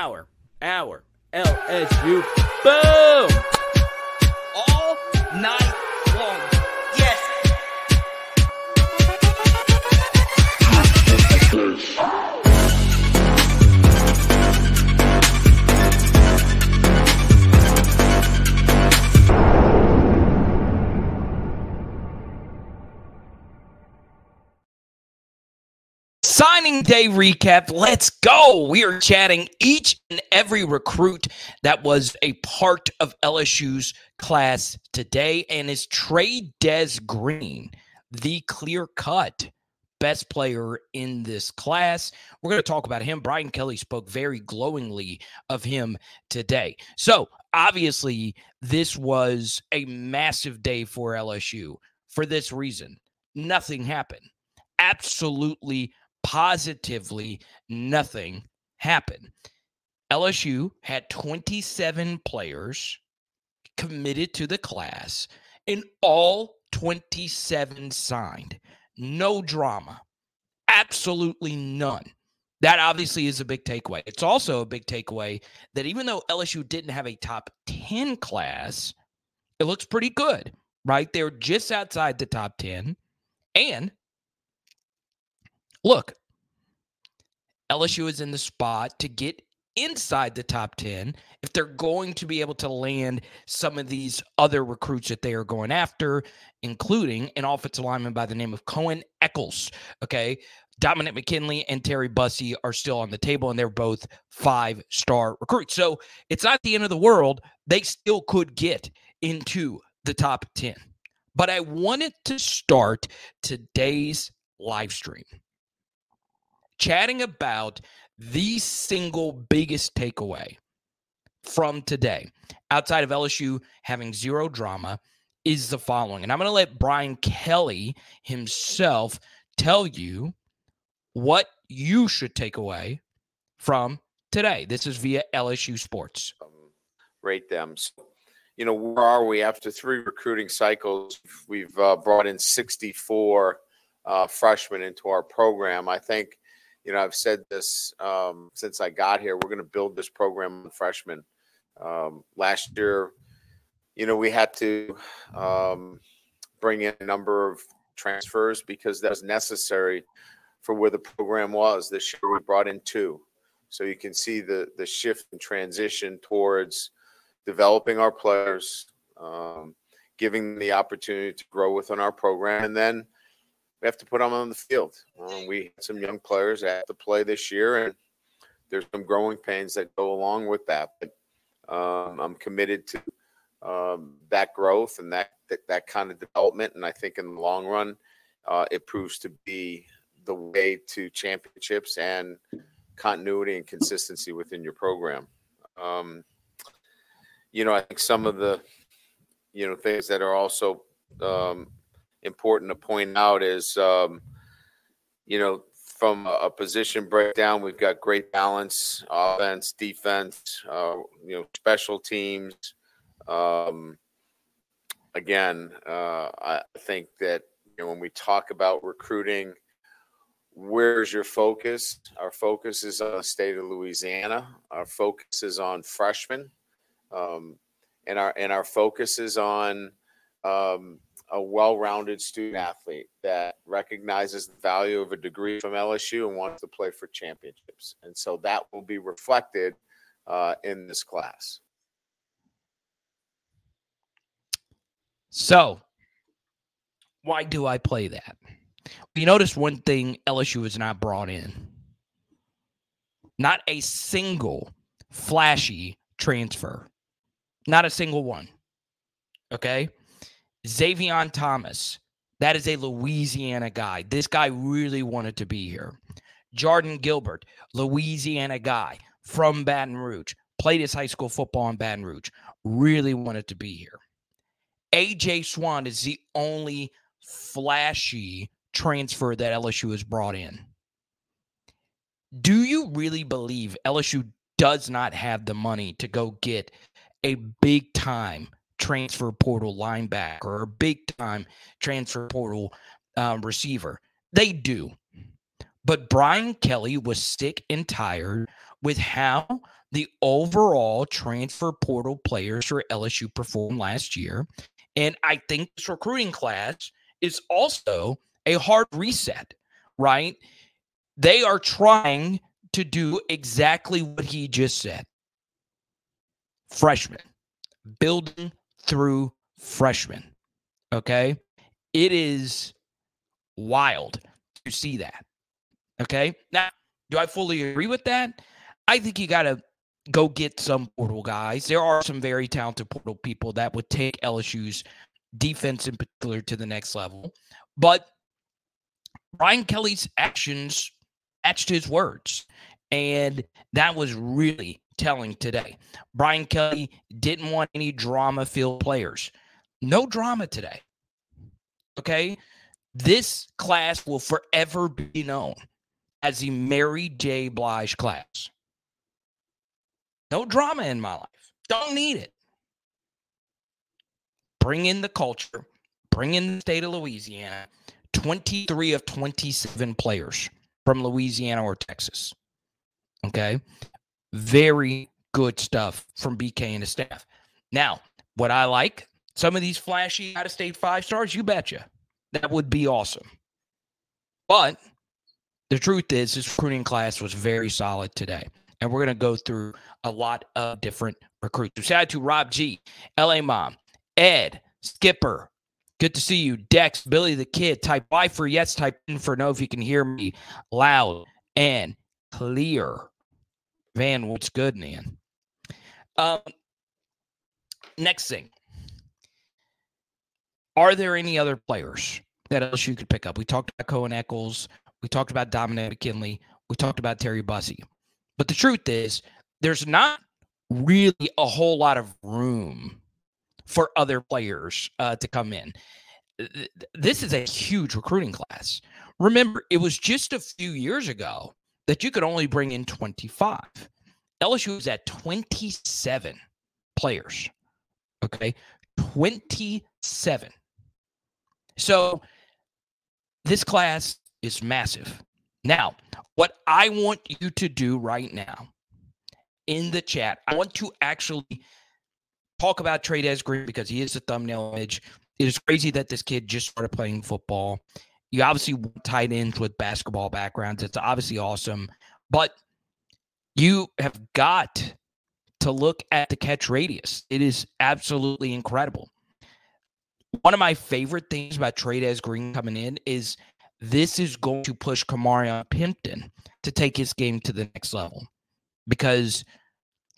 our, our LSU. Boom! Day recap. Let's go. We are chatting each and every recruit that was a part of LSU's class today. And is Trey'Dez Green the clear cut best player in this class? We're going to talk about him. Brian Kelly spoke very glowingly of him today. So, obviously, this was a massive day for LSU for this reason. Nothing happened. Absolutely positively nothing happened. LSU had 27 players committed to the class, and all 27 signed. No drama. Absolutely none. That obviously is a big takeaway. It's also a big takeaway that even though LSU didn't have a top 10 class, it looks pretty good, right? They're just outside the top 10. And look, LSU is in the spot to get inside the top 10 if they're going to be able to land some of these other recruits that they are going after, including an offensive lineman by the name of Cohen Eccles. Okay. Dominic McKinley and Terry Bussey are still on the table, and they're both five star recruits. So it's not the end of the world. They still could get into the top 10. But I wanted to start today's live stream chatting about the single biggest takeaway from today, outside of LSU having zero drama, is the following. And I'm going to let Brian Kelly himself tell you what you should take away from today. This is via LSU Sports. Um, rate them. You know, where are we after three recruiting cycles? We've uh, brought in 64 uh, freshmen into our program. I think you know, I've said this um, since I got here. We're going to build this program on freshmen. Um, last year, you know, we had to um, bring in a number of transfers because that was necessary for where the program was. This year, we brought in two, so you can see the the shift and transition towards developing our players, um, giving them the opportunity to grow within our program, and then we have to put them on the field. Um, we had some young players that have to play this year, and there's some growing pains that go along with that. But um, I'm committed to um, that growth and that, that, that kind of development. And I think in the long run, uh, it proves to be the way to championships and continuity and consistency within your program. Um, you know, I think some of the you know things that are also um, important to point out is, um, you know, from a position breakdown, we've got great balance, offense, defense, uh, you know, special teams. Um, again, uh, I think that you know, when we talk about recruiting, where's your focus? Our focus is on the state of Louisiana. Our focus is on freshmen, um, and our and our focus is on um, a well-rounded student athlete that recognizes the value of a degree from LSU and wants to play for championships. And so that will be reflected uh, in this class. So, why do I play that? You notice one thing LSU has not brought in. Not a single flashy transfer. Not a single one. Okay? Zavion Thomas, that is a Louisiana guy. This guy really wanted to be here. Jordan Gilbert, Louisiana guy from Baton Rouge, played his high school football in Baton Rouge, really wanted to be here. AJ Swann is the only flashy transfer that LSU has brought in. Do you really believe LSU does not have the money to go get a big time transfer portal linebacker or a big time transfer portal um, receiver. They do. But Brian Kelly was sick and tired with how the overall transfer portal players for LSU performed last year. And I think this recruiting class is also a hard reset, right? They are trying to do exactly what he just said. Freshmen, building through freshmen. Okay. It is wild to see that. Okay. Now, do I fully agree with that? I think you got to go get some portal guys. There are some very talented portal people that would take LSU's defense in particular to the next level. But Brian Kelly's actions matched his words. And that was really telling today. Brian Kelly didn't want any drama filled players. No drama today. Okay. This class will forever be known as the Mary J. Blige class. No drama in my life. Don't need it. Bring in the culture, bring in the state of Louisiana. 23 of 27 players from Louisiana or Texas. Okay. Very good stuff from BK and his staff. Now, what I like, some of these flashy out of state five stars, you betcha. That would be awesome. But the truth is, this recruiting class was very solid today. And we're going to go through a lot of different recruits. Shout out to Rob G, LA Mom, Ed, Skipper. Good to see you. Dex, Billy the Kid. Type Y for yes, type in for no if you can hear me loud and clear. Van, what's good, man? Um, next thing. Are there any other players that else you could pick up? We talked about Cohen Eccles. We talked about Dominic McKinley. We talked about Terry Bussey. But the truth is, there's not really a whole lot of room for other players uh, to come in. This is a huge recruiting class. Remember, it was just a few years ago that you could only bring in 25. LSU is at 27 players. Okay. 27. So this class is massive. Now, what I want you to do right now in the chat, I want to actually talk about Trey'Dez Green because he is a thumbnail image. It is crazy that this kid just started playing football. You obviously tight ends with basketball backgrounds. It's obviously awesome, but you have got to look at the catch radius. It is absolutely incredible. One of my favorite things about Trey'Dez Green coming in is this is going to push Ka'Morreun Pimpton to take his game to the next level because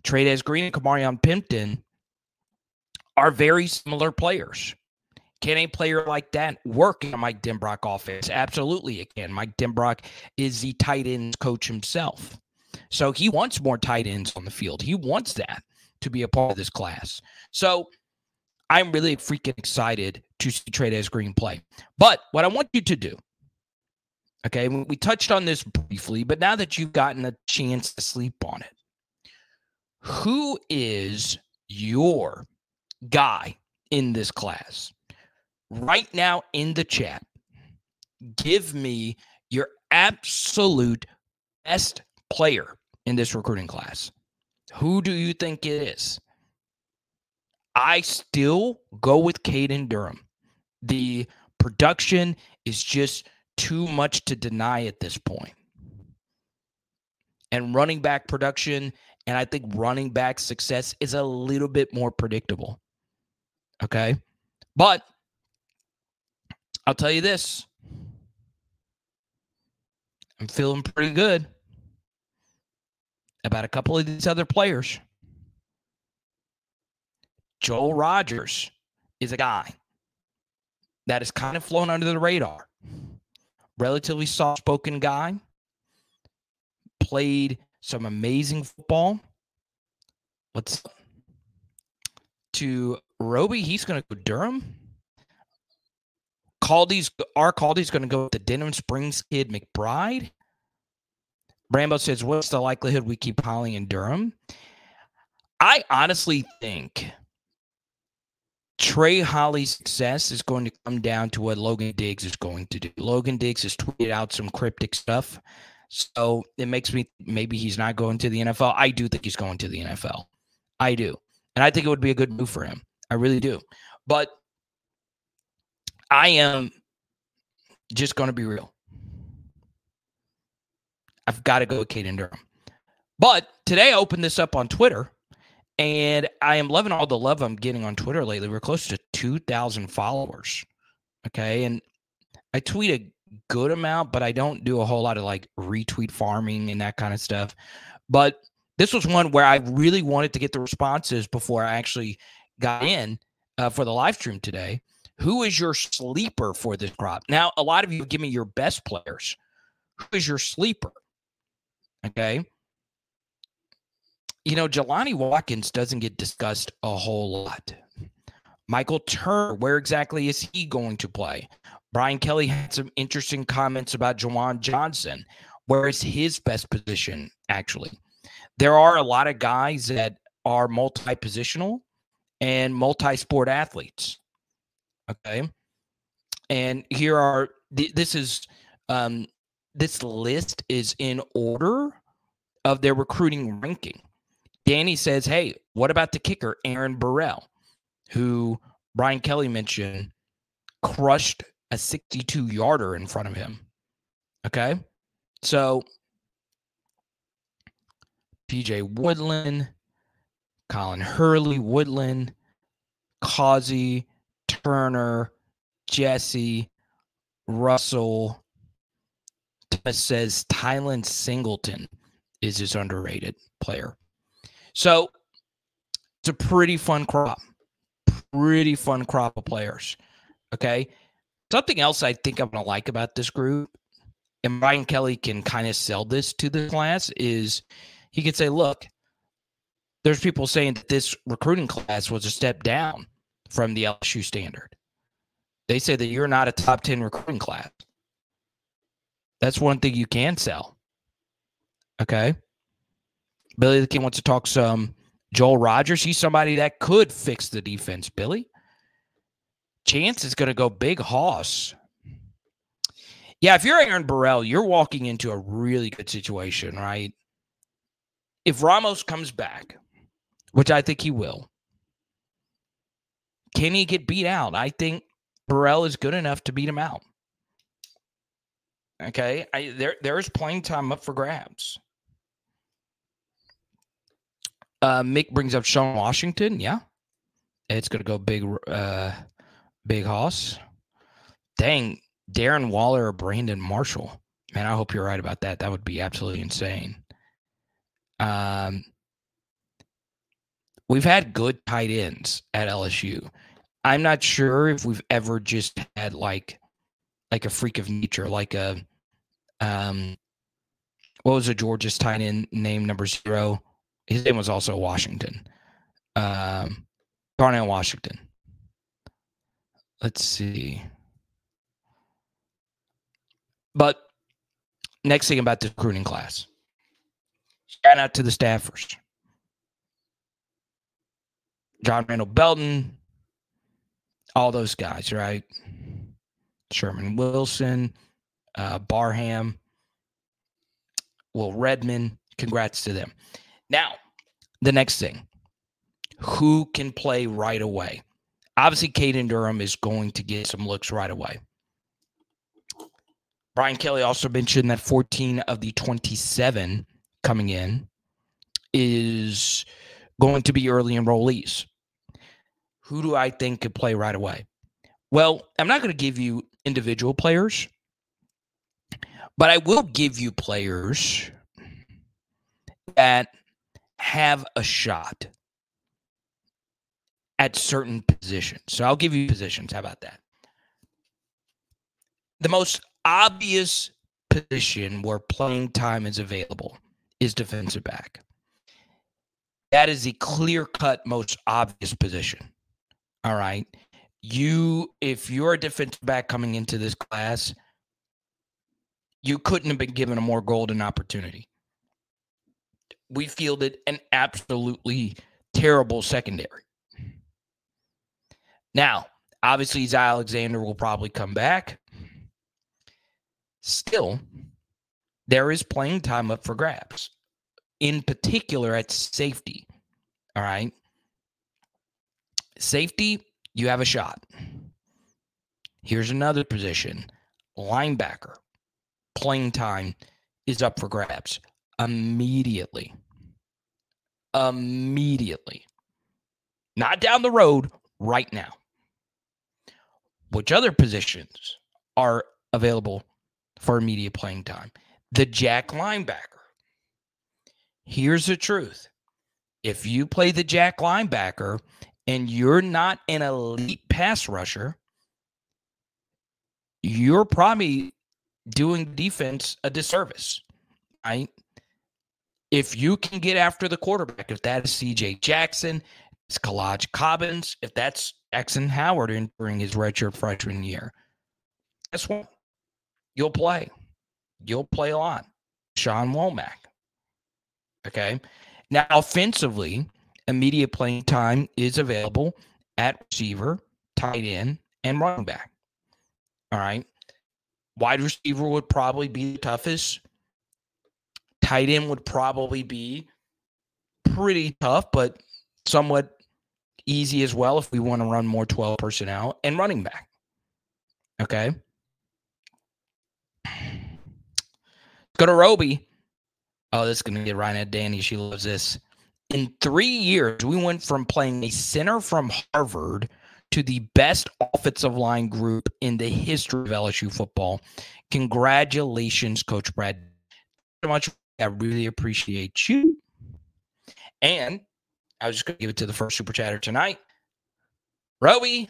Trey'Dez Green and Ka'Morreun Pimpton are very similar players. Can a player like that work in a Mike Denbrock offense? Absolutely, it can. Mike Denbrock is the tight ends coach himself. So he wants more tight ends on the field. He wants that to be a part of this class. So I'm really freaking excited to see Trey'Dez Green play. But what I want you to do, okay, we touched on this briefly, but now that you've gotten a chance to sleep on it, who is your guy in this class? Right now in the chat, give me your absolute best player in this recruiting class. Who do you think it is? I still go with Caden Durham. The production is just too much to deny at this point. And running back production, and I think running back success is a little bit more predictable. Okay. But I'll tell you this I'm feeling pretty good about a couple of these other players. Joel Rogers is a guy that has kind of flown under the radar. Relatively soft spoken guy, played some amazing football. Let's to Roby. He's going to go Durham. Caldy's our Caldy's going to go with the Denham Springs kid McBride. Rambo says, What's the likelihood we keep Holly in Durham? I honestly think Trey Holly's success is going to come down to what Logan Diggs is going to do. Logan Diggs has tweeted out some cryptic stuff. So it makes me maybe he's not going to the NFL. I do think he's going to the NFL. I do. And I think it would be a good move for him. I really do. But I am just going to be real. I've got to go with Caden Durham. But today I opened this up on Twitter and I am loving all the love I'm getting on Twitter lately. We're close to 2,000 followers. Okay. And I tweet a good amount, but I don't do a whole lot of like retweet farming and that kind of stuff. But this was one where I really wanted to get the responses before I actually got in uh, for the live stream today. Who is your sleeper for this crop? Now, a lot of you give me your best players. Who is your sleeper? Okay. You know, Jelani Watkins doesn't get discussed a whole lot. Michael Turner, where exactly is he going to play? Brian Kelly had some interesting comments about Juwan Johnson. Where is his best position, actually? There are a lot of guys that are multi positional and multi sport athletes. Okay. And here are, this is, um, this list is in order of their recruiting ranking. Danny says, Hey, what about the kicker, Aaron Burrell, who Brian Kelly mentioned crushed a 62 yarder in front of him? Okay. So PJ Woodland, Colin Hurley, Woodland, Causey, Turner, Jesse, Russell. Thomas says Tylen Singleton is his underrated player. So it's a pretty fun crop. Pretty fun crop of players. Okay. Something else I think I'm going to like about this group, and Brian Kelly can kind of sell this to the class, is he could say, look, there's people saying that this recruiting class was a step down from the LSU standard. They say that you're not a top 10 recruiting class. That's one thing you can sell. Okay. Billy the King wants to talk some Joel Rogers. He's somebody that could fix the defense, Billy. Chance is going to go big hoss. Yeah, if you're Aaron Burrell, you're walking into a really good situation, right? If Ramos comes back, which I think he will, can he get beat out? I think Burrell is good enough to beat him out. Okay, I, there there is playing time up for grabs. Uh, Mick brings up Sean Washington. Yeah, it's gonna go big, uh, big hoss. Dang, Darren Waller or Brandon Marshall. Man, I hope you're right about that. That would be absolutely insane. Um, we've had good tight ends at LSU. I'm not sure if we've ever just had like like a freak of nature, like a um what was a Georgia's tight end name number zero? His name was also Washington. Um Darnell Washington. Let's see. But next thing about the recruiting class. Shout out to the staffers. John Randall Belton, all those guys, right? Sherman Wilson, uh, Barham, Will Redmond. Congrats to them. Now, the next thing who can play right away? Obviously, Caden Durham is going to get some looks right away. Brian Kelly also mentioned that 14 of the 27 coming in is going to be early enrollees. Who do I think could play right away? Well, I'm not going to give you individual players, but I will give you players that have a shot at certain positions. So I'll give you positions. How about that? The most obvious position where playing time is available is defensive back. That is the clear cut, most obvious position. All right. You, if you're a defensive back coming into this class, you couldn't have been given a more golden opportunity. We fielded an absolutely terrible secondary. Now, obviously, Zy Alexander will probably come back. Still, there is playing time up for grabs, in particular at safety. All right. Safety, you have a shot. Here's another position linebacker. Playing time is up for grabs immediately. Immediately. Not down the road, right now. Which other positions are available for immediate playing time? The jack linebacker. Here's the truth if you play the jack linebacker and you're not an elite pass rusher, you're probably doing defense a disservice, right? If you can get after the quarterback, if that is CJ Jackson, it's Kalaj Cobbins, if that's Jackson Howard entering his redshirt freshman year, guess what? You'll play. You'll play a lot. Sean Womack. Okay. Now, offensively, immediate playing time is available at receiver, tight end, and running back. All right. Wide receiver would probably be the toughest. Tight end would probably be pretty tough, but somewhat easy as well if we want to run more 12 personnel and running back. Okay. Let's go to Roby. Oh, this is going to get right at Danny. She loves this. In three years, we went from playing a center from Harvard to the best offensive line group in the history of LSU football. Congratulations, Coach Brad. So much. I really appreciate you. And I was just going to give it to the first super chatter tonight. Roby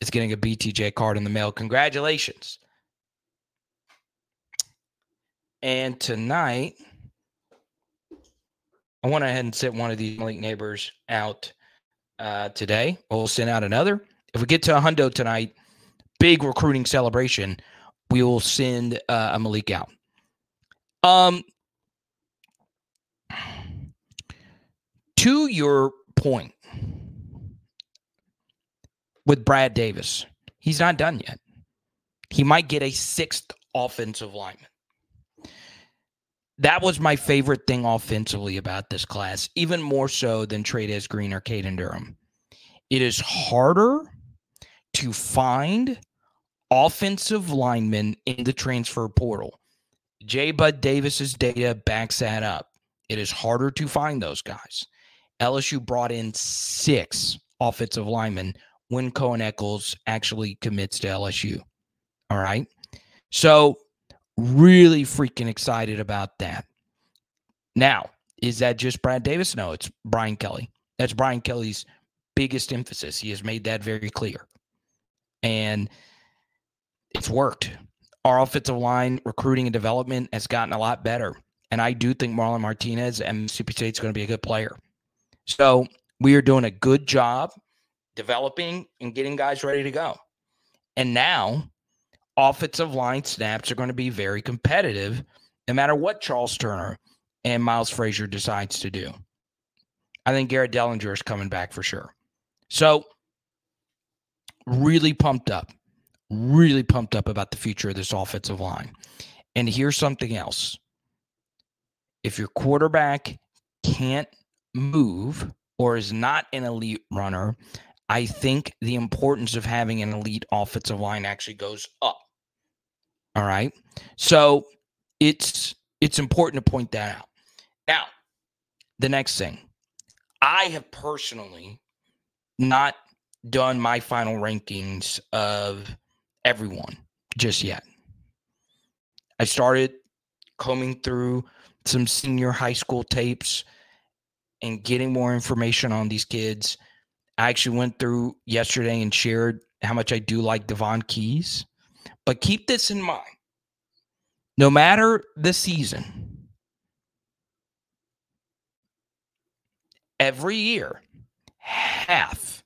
is getting a BTJ card in the mail. Congratulations. And tonight, I went ahead and sent one of these Malik Nabers out uh, today. We'll send out another. If we get to a hundo tonight, big recruiting celebration, we will send uh, a Malik out. Um, to your point with Brad Davis, he's not done yet. He might get a sixth offensive lineman. That was my favorite thing offensively about this class, even more so than Trey'Dez Green or Caden Durham. It is harder to find offensive linemen in the transfer portal. J. Bud Davis's data backs that up. It is harder to find those guys. LSU brought in six offensive linemen when Cohen Eccles actually commits to LSU. All right. So, really freaking excited about that. Now, is that just Brad Davis? No, it's Brian Kelly. That's Brian Kelly's biggest emphasis. He has made that very clear. And it's worked. Our offensive line recruiting and development has gotten a lot better. And I do think Marlon Martinez and Mississippi State is going to be a good player. So we are doing a good job developing and getting guys ready to go. And now offensive line snaps are going to be very competitive no matter what Charles Turner and Miles Frazier decides to do. I think Garrett Dellinger is coming back for sure. So really pumped up, really pumped up about the future of this offensive line. And here's something else. If your quarterback can't move or is not an elite runner, I think the importance of having an elite offensive line actually goes up. All right. So it's it's important to point that out. Now, the next thing. I have personally not done my final rankings of everyone just yet. I started combing through some senior high school tapes and getting more information on these kids. I actually went through yesterday and shared how much I do like Devon Keys. But keep this in mind. No matter the season, every year, half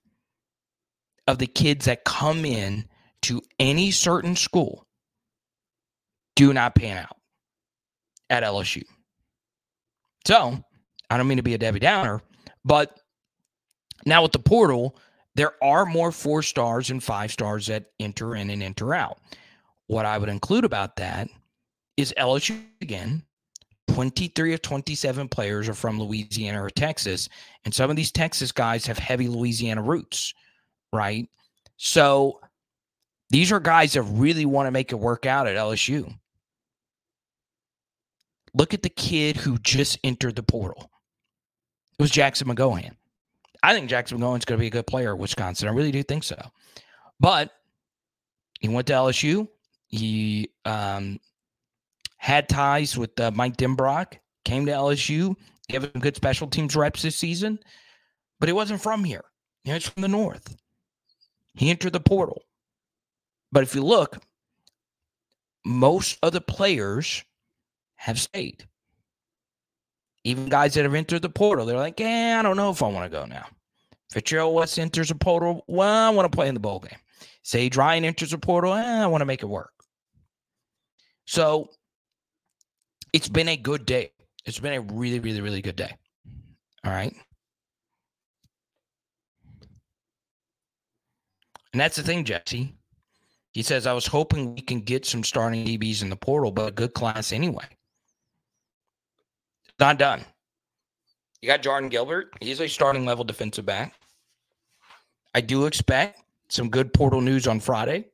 of the kids that come in to any certain school do not pan out at LSU. So I don't mean to be a Debbie Downer, but now with the portal, there are more four stars and five stars that enter in and enter out. What I would include about that is LSU again. 23 of 27 players are from Louisiana or Texas. And some of these Texas guys have heavy Louisiana roots, right? So these are guys that really want to make it work out at LSU. Look at the kid who just entered the portal. It was Jackson McGohan. I think Jackson McGohan's going to be a good player at Wisconsin. I really do think so. But he went to LSU. He um, had ties with uh, Mike Denbrock, came to LSU, gave him good special teams reps this season, but he wasn't from here. Know, he's from the North. He entered the portal. But if you look, most of the players have stayed. Even guys that have entered the portal, they're like, yeah, I don't know if I want to go now. Fitzgerald West enters a portal. Well, I want to play in the bowl game. Sage Ryan enters a portal. Eh, I want to make it work. So it's been a good day. It's been a really, really, really good day. All right. And that's the thing, Jesse. He says, I was hoping we can get some starting DBs in the portal, but a good class anyway. Not done. You got Jordan Gilbert. He's a starting level defensive back. I do expect some good portal news on Friday.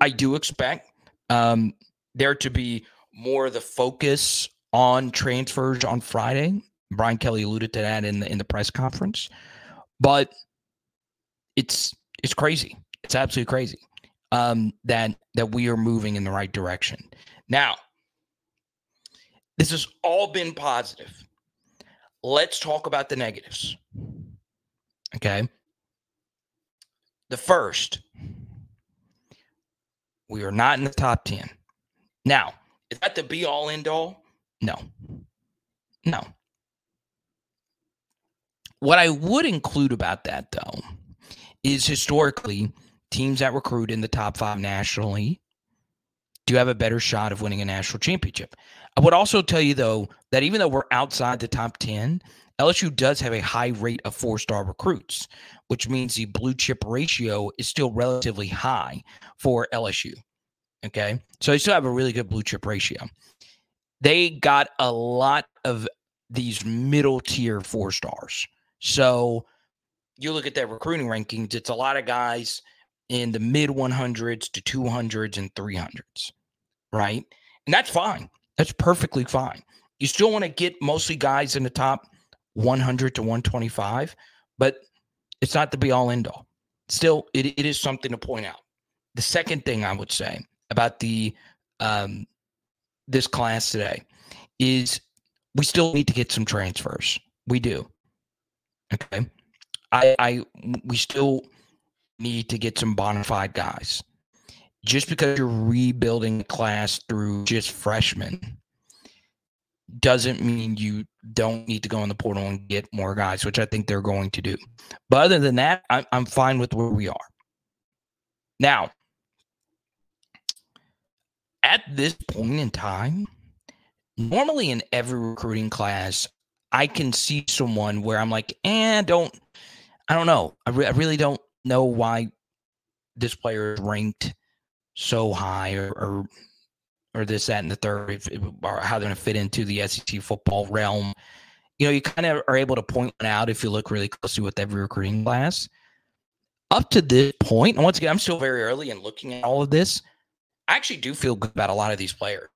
I do expect um, there to be more of the focus on transfers on Friday. Brian Kelly alluded to that in the in the press conference, but it's it's crazy. It's absolutely crazy um, that that we are moving in the right direction. Now, this has all been positive. Let's talk about the negatives. Okay. The first, we are not in the top 10. Now, is that the be all end all? No. No. What I would include about that, though, is historically teams that recruit in the top five nationally do have a better shot of winning a national championship. I would also tell you, though, that even though we're outside the top 10, LSU does have a high rate of four star recruits, which means the blue chip ratio is still relatively high for LSU. Okay. So they still have a really good blue chip ratio. They got a lot of these middle tier four stars. So you look at their recruiting rankings, it's a lot of guys in the mid 100s to 200s and 300s, right? And that's fine. That's perfectly fine. You still want to get mostly guys in the top 100 to 125, but it's not the be all end all. Still, it, it is something to point out. The second thing I would say about the um, this class today is we still need to get some transfers. We do. Okay. I, I we still need to get some bona fide guys. Just because you're rebuilding class through just freshmen doesn't mean you don't need to go in the portal and get more guys, which I think they're going to do. But other than that, I'm, I'm fine with where we are. Now, at this point in time, normally in every recruiting class, I can see someone where I'm like, eh, don't, I don't know. I, re- I really don't know why this player is ranked so high or, or, or this, that, and the third, or how they're going to fit into the SEC football realm. You know, you kind of are able to point one out if you look really closely with every recruiting class. Up to this point, and once again, I'm still very early in looking at all of this. I actually do feel good about a lot of these players.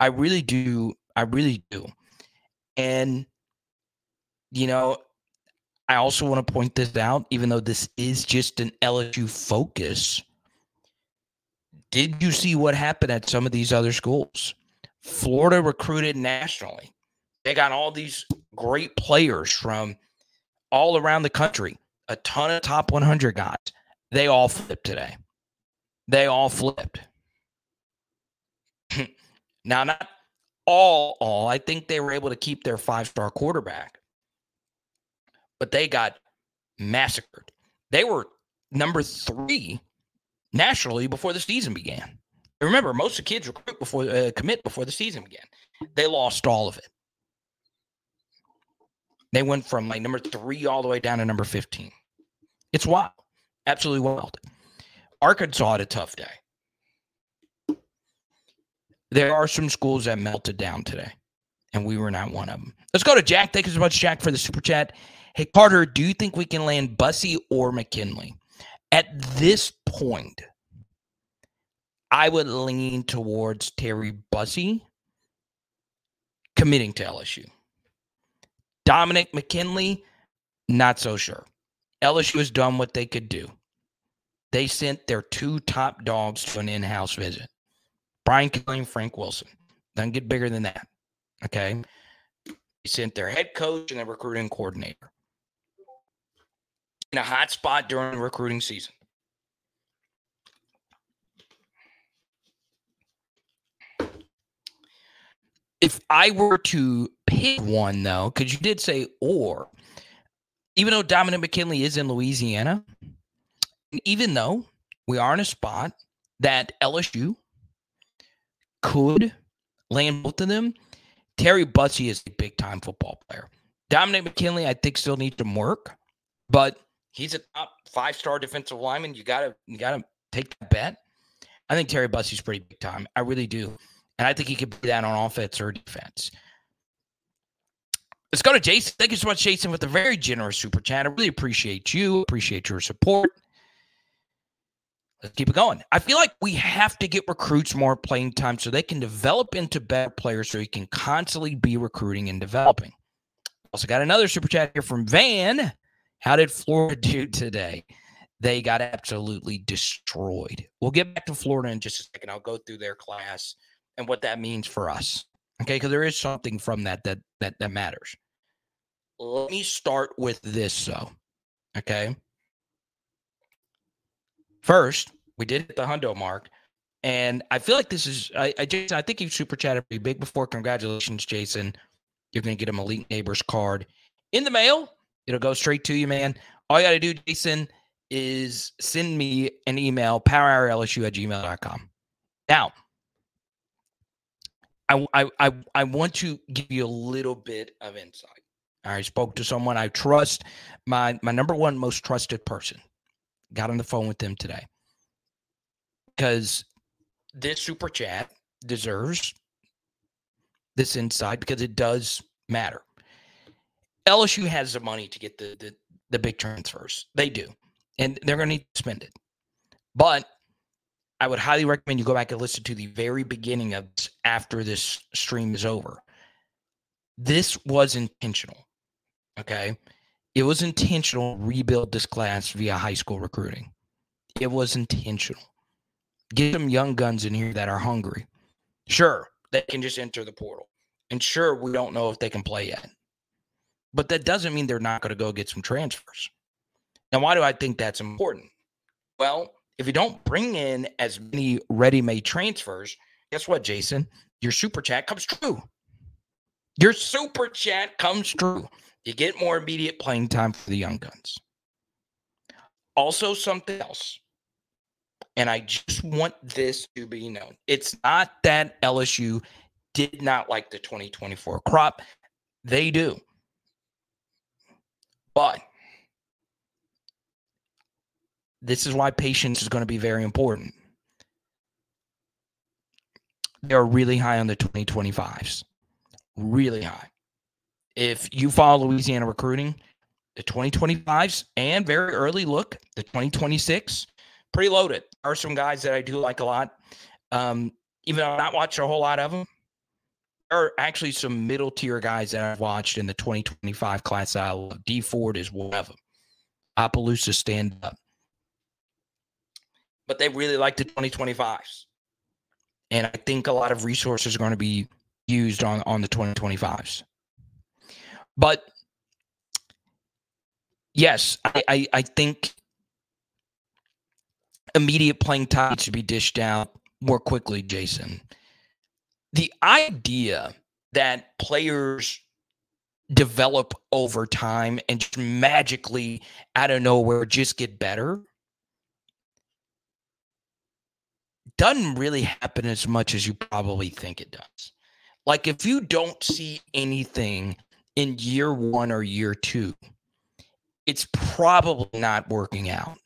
I really do. I really do. And, you know, I also want to point this out, even though this is just an LSU focus. Did you see what happened at some of these other schools? Florida recruited nationally. They got all these great players from all around the country, a ton of top 100 guys. They all flipped today. They all flipped. now, not all, all. I think they were able to keep their five star quarterback, but they got massacred. They were number three nationally before the season began. Remember, most of the kids recruit before uh, commit before the season began. They lost all of it. They went from like number three all the way down to number 15. It's wild. Absolutely wild. Arkansas had a tough day. there are some schools that melted down today, and we were not one of them. Let's go to Jack. Thank you so much, Jack, for the super chat. Hey, Carter, do you think we can land Bussey or McKinley? At this point, I would lean towards Terry Bussey committing to LSU. Dominic McKinley, not so sure. LSU has done what they could do. They sent their two top dogs to an in house visit Brian Kelly and Frank Wilson. Doesn't get bigger than that. Okay. They sent their head coach and their recruiting coordinator in a hot spot during recruiting season. If I were to pick one, though, because you did say or, even though Dominic McKinley is in Louisiana, even though we are in a spot that LSU could land both of them, Terry Bussey is a big time football player. Dominic McKinley, I think, still needs some work, but he's a top five star defensive lineman. You gotta you gotta take that bet. I think Terry Bussey's pretty big time. I really do. And I think he could be that on offense or defense. Let's go to Jason. Thank you so much, Jason, with a very generous super chat. I really appreciate you. Appreciate your support. Let's keep it going. I feel like we have to get recruits more playing time so they can develop into better players so you can constantly be recruiting and developing. Also got another super chat here from Van. How did Florida do today? They got absolutely destroyed. We'll get back to Florida in just a second. I'll go through their class and what that means for us. Okay, because there is something from that that that that matters. Let me start with this though. Okay. First, we did hit the hundo mark. And I feel like this is I, I Jason, I think you super chatted pretty big before. Congratulations, Jason. You're gonna get him elite Nabers card in the mail. It'll go straight to you, man. All you got to do, Jason, is send me an email, powerhourlsu at gmail.com. Now, I, I, I, I want to give you a little bit of insight. I spoke to someone I trust, my, my number one most trusted person. Got on the phone with them today. Because this super chat deserves this insight because it does matter. LSU has the money to get the, the, the big transfers. They do. And they're going to need to spend it. But I would highly recommend you go back and listen to the very beginning of this after this stream is over. This was intentional. Okay. It was intentional rebuild this class via high school recruiting. It was intentional. Get some young guns in here that are hungry. Sure, they can just enter the portal. And sure, we don't know if they can play yet. But that doesn't mean they're not going to go get some transfers. Now, why do I think that's important? Well, if you don't bring in as many ready made transfers, guess what, Jason? Your super chat comes true. Your super chat comes true. You get more immediate playing time for the young guns. Also, something else, and I just want this to be known it's not that LSU did not like the 2024 crop, they do. But this is why patience is going to be very important. They're really high on the 2025s, really high. If you follow Louisiana recruiting, the 2025s and very early look, the 2026, pretty loaded. There are some guys that I do like a lot. Um, even though I'm not watching a whole lot of them, are actually some middle tier guys that I've watched in the 2025 class. I love. D Ford is one of them. Opelousas stand up. But they really like the 2025s. And I think a lot of resources are going to be used on, on the 2025s. But yes, I, I, I think immediate playing time should be dished out more quickly, Jason the idea that players develop over time and just magically out of nowhere just get better doesn't really happen as much as you probably think it does. Like if you don't see anything in year 1 or year 2, it's probably not working out.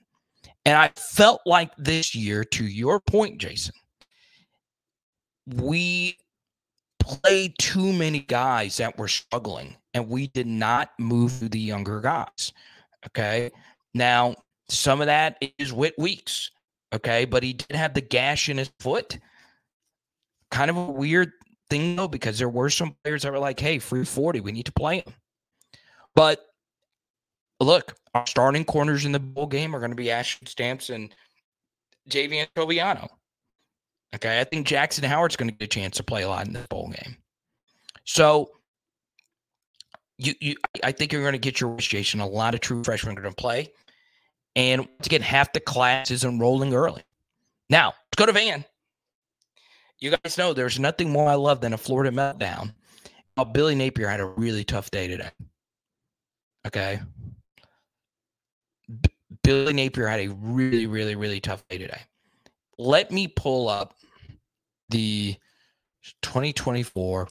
And I felt like this year to your point Jason we played too many guys that were struggling and we did not move the younger guys. Okay. Now, some of that is Whit Weeks. Okay. But he did have the gash in his foot. Kind of a weird thing, though, because there were some players that were like, hey, free 40, we need to play him. But look, our starting corners in the bowl game are going to be Ashton Stamps and Javien Toviano. Okay, I think Jackson Howard's going to get a chance to play a lot in the bowl game. So you, you, I think you're going to get your wish, Jason. A lot of true freshmen are going to play, and to get half the class is enrolling early. Now let's go to Van. You guys know there's nothing more I love than a Florida meltdown. Oh, Billy Napier had a really tough day today. Okay. B- Billy Napier had a really, really, really tough day today. Let me pull up the 2024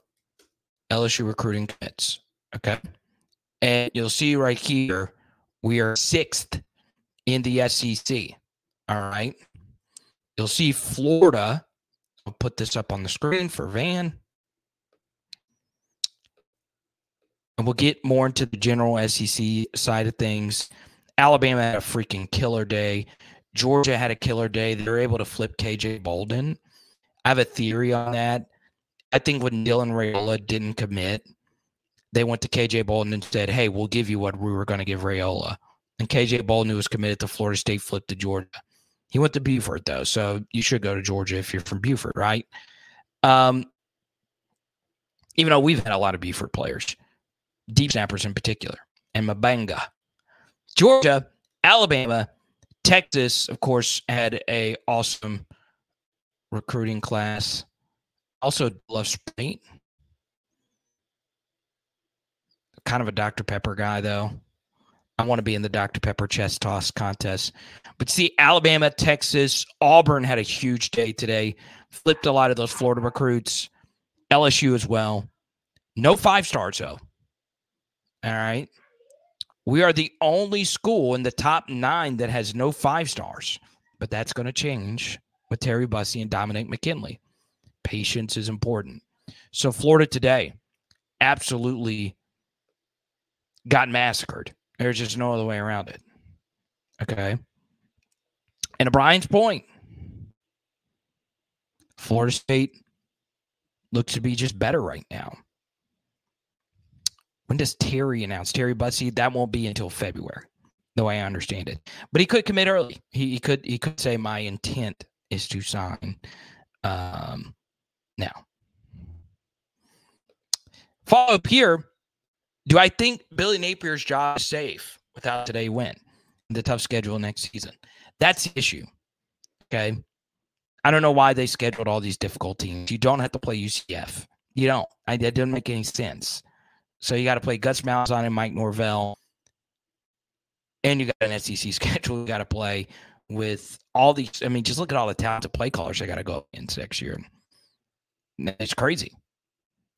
LSU recruiting commits. Okay. And you'll see right here, we are sixth in the SEC. All right. You'll see Florida. I'll put this up on the screen for Van. And we'll get more into the general SEC side of things. Alabama had a freaking killer day. Georgia had a killer day. They were able to flip KJ Bolden. I have a theory on that. I think when Dylan Raiola didn't commit, they went to KJ Bolden and said, Hey, we'll give you what we were going to give Raiola. And KJ Bolden, who was committed to Florida State, flipped to Georgia. He went to Buford, though. So you should go to Georgia if you're from Buford, right? Um, even though we've had a lot of Buford players, deep snappers in particular, and Mabanga. Georgia, Alabama, Texas, of course, had a awesome recruiting class. Also, love Sprint. Kind of a Dr. Pepper guy, though. I want to be in the Dr. Pepper chest toss contest. But see, Alabama, Texas, Auburn had a huge day today. Flipped a lot of those Florida recruits. LSU as well. No five stars, though. All right. We are the only school in the top nine that has no five stars, but that's going to change with Terry Bussey and Dominick McKinley. Patience is important. So, Florida today absolutely got massacred. There's just no other way around it. Okay. And to Brian's point, Florida State looks to be just better right now. When does Terry announce? Terry Bussey, that won't be until February, the way I understand it. But he could commit early. He, he could he could say my intent is to sign um, now. Follow up here. Do I think Billy Napier's job is safe without today win? The tough schedule next season. That's the issue. Okay. I don't know why they scheduled all these difficult teams. You don't have to play UCF. You don't. I, that doesn't make any sense. So you got to play Gus Malzahn and Mike Norvell. And you got an SEC schedule you got to play with all these. I mean, just look at all the talented play callers they got to go in next year. It's crazy.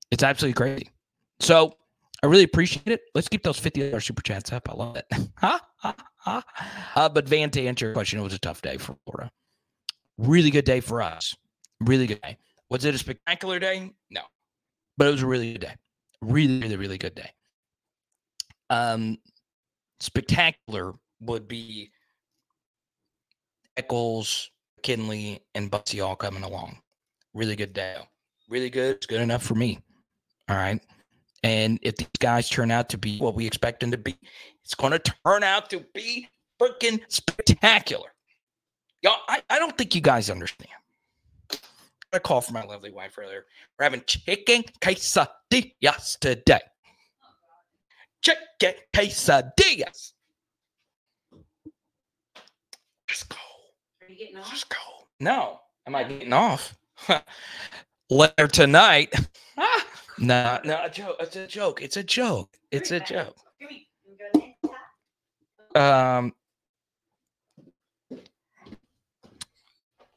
It's absolutely crazy. So I really appreciate it. Let's keep those $50 super chats up. I love it. Uh, but Van, to answer your question, it was a tough day for Florida. Really good day for us. Really good day. Was it a spectacular day? No. But it was a really good day. Really, really, really good day. Um, spectacular would be Eccles, Kinley, and Bussey all coming along. Really good day. Really good. It's good enough for me. All right. And if these guys turn out to be what we expect them to be, it's going to turn out to be freaking spectacular. Y'all, I, I don't think you guys understand. I call from my lovely wife earlier. We're having chicken quesadillas today. Chicken quesadillas. Let's go. Are you getting off? Let's go. No. Am I getting off? Later tonight. no, no, a joke. It's a joke. It's a joke. It's a joke. Give me- you go next time. Um,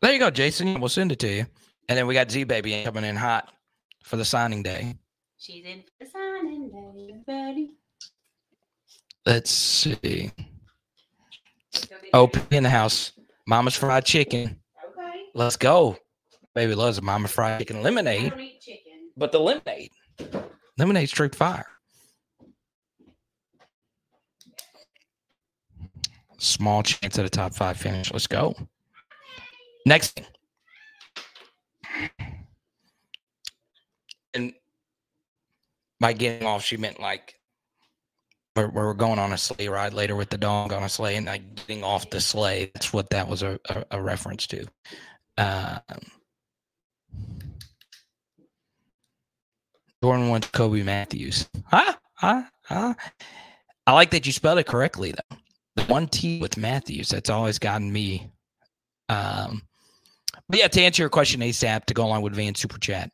there you go, Jason. We'll send it to you. And then we got Z Baby coming in hot for the signing day. She's in for the signing day, everybody. Let's see. Open in the house. Mama's fried chicken. Okay. Let's go. baby loves a mama fried chicken lemonade, don't eat chicken. but the lemonade, lemonade straight fire. Small chance at a top five finish. Let's go. Next thing. And by getting off, she meant like we're, we're going on a sleigh ride later with the dog on a sleigh and like getting off the sleigh. That's what that was a, a, a reference to. Um, Jordan wants Kobe Mathews. Huh? Huh? Huh? I like that you spelled it correctly though. The one T with Mathews. That's always gotten me. Um, but yeah, to answer your question, ASAP, to go along with Van Super Chat,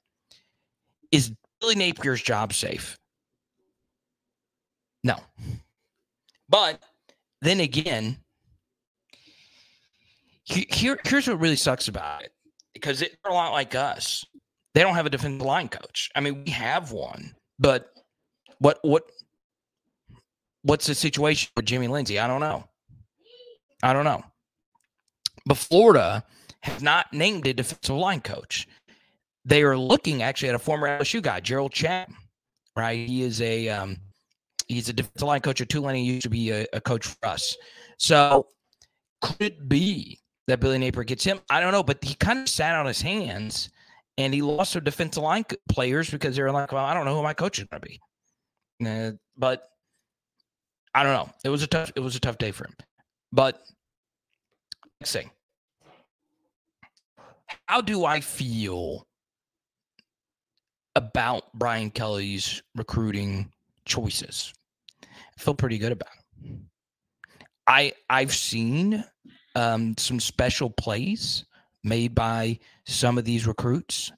is Billy Napier's job safe? No. But then again, here, here's what really sucks about it because they're a lot like us. They don't have a defensive line coach. I mean, we have one, but what what what's the situation with Jimmy Lindsey? I don't know. I don't know. But Florida has not named a defensive line coach. They are looking actually at a former LSU guy, Gerald Chatman. Right, he is a um, he's a defensive line coach at Tulane. He used to be a, a coach for us. So could be that Billy Napier gets him? I don't know, but he kind of sat on his hands and he lost some defensive line players because they were like, well, I don't know who my coach is going to be. Uh, but I don't know. It was a tough. It was a tough day for him. But next thing, how do I feel about Brian Kelly's recruiting choices? I feel pretty good about it. I I've seen um, some special plays made by some of these recruits,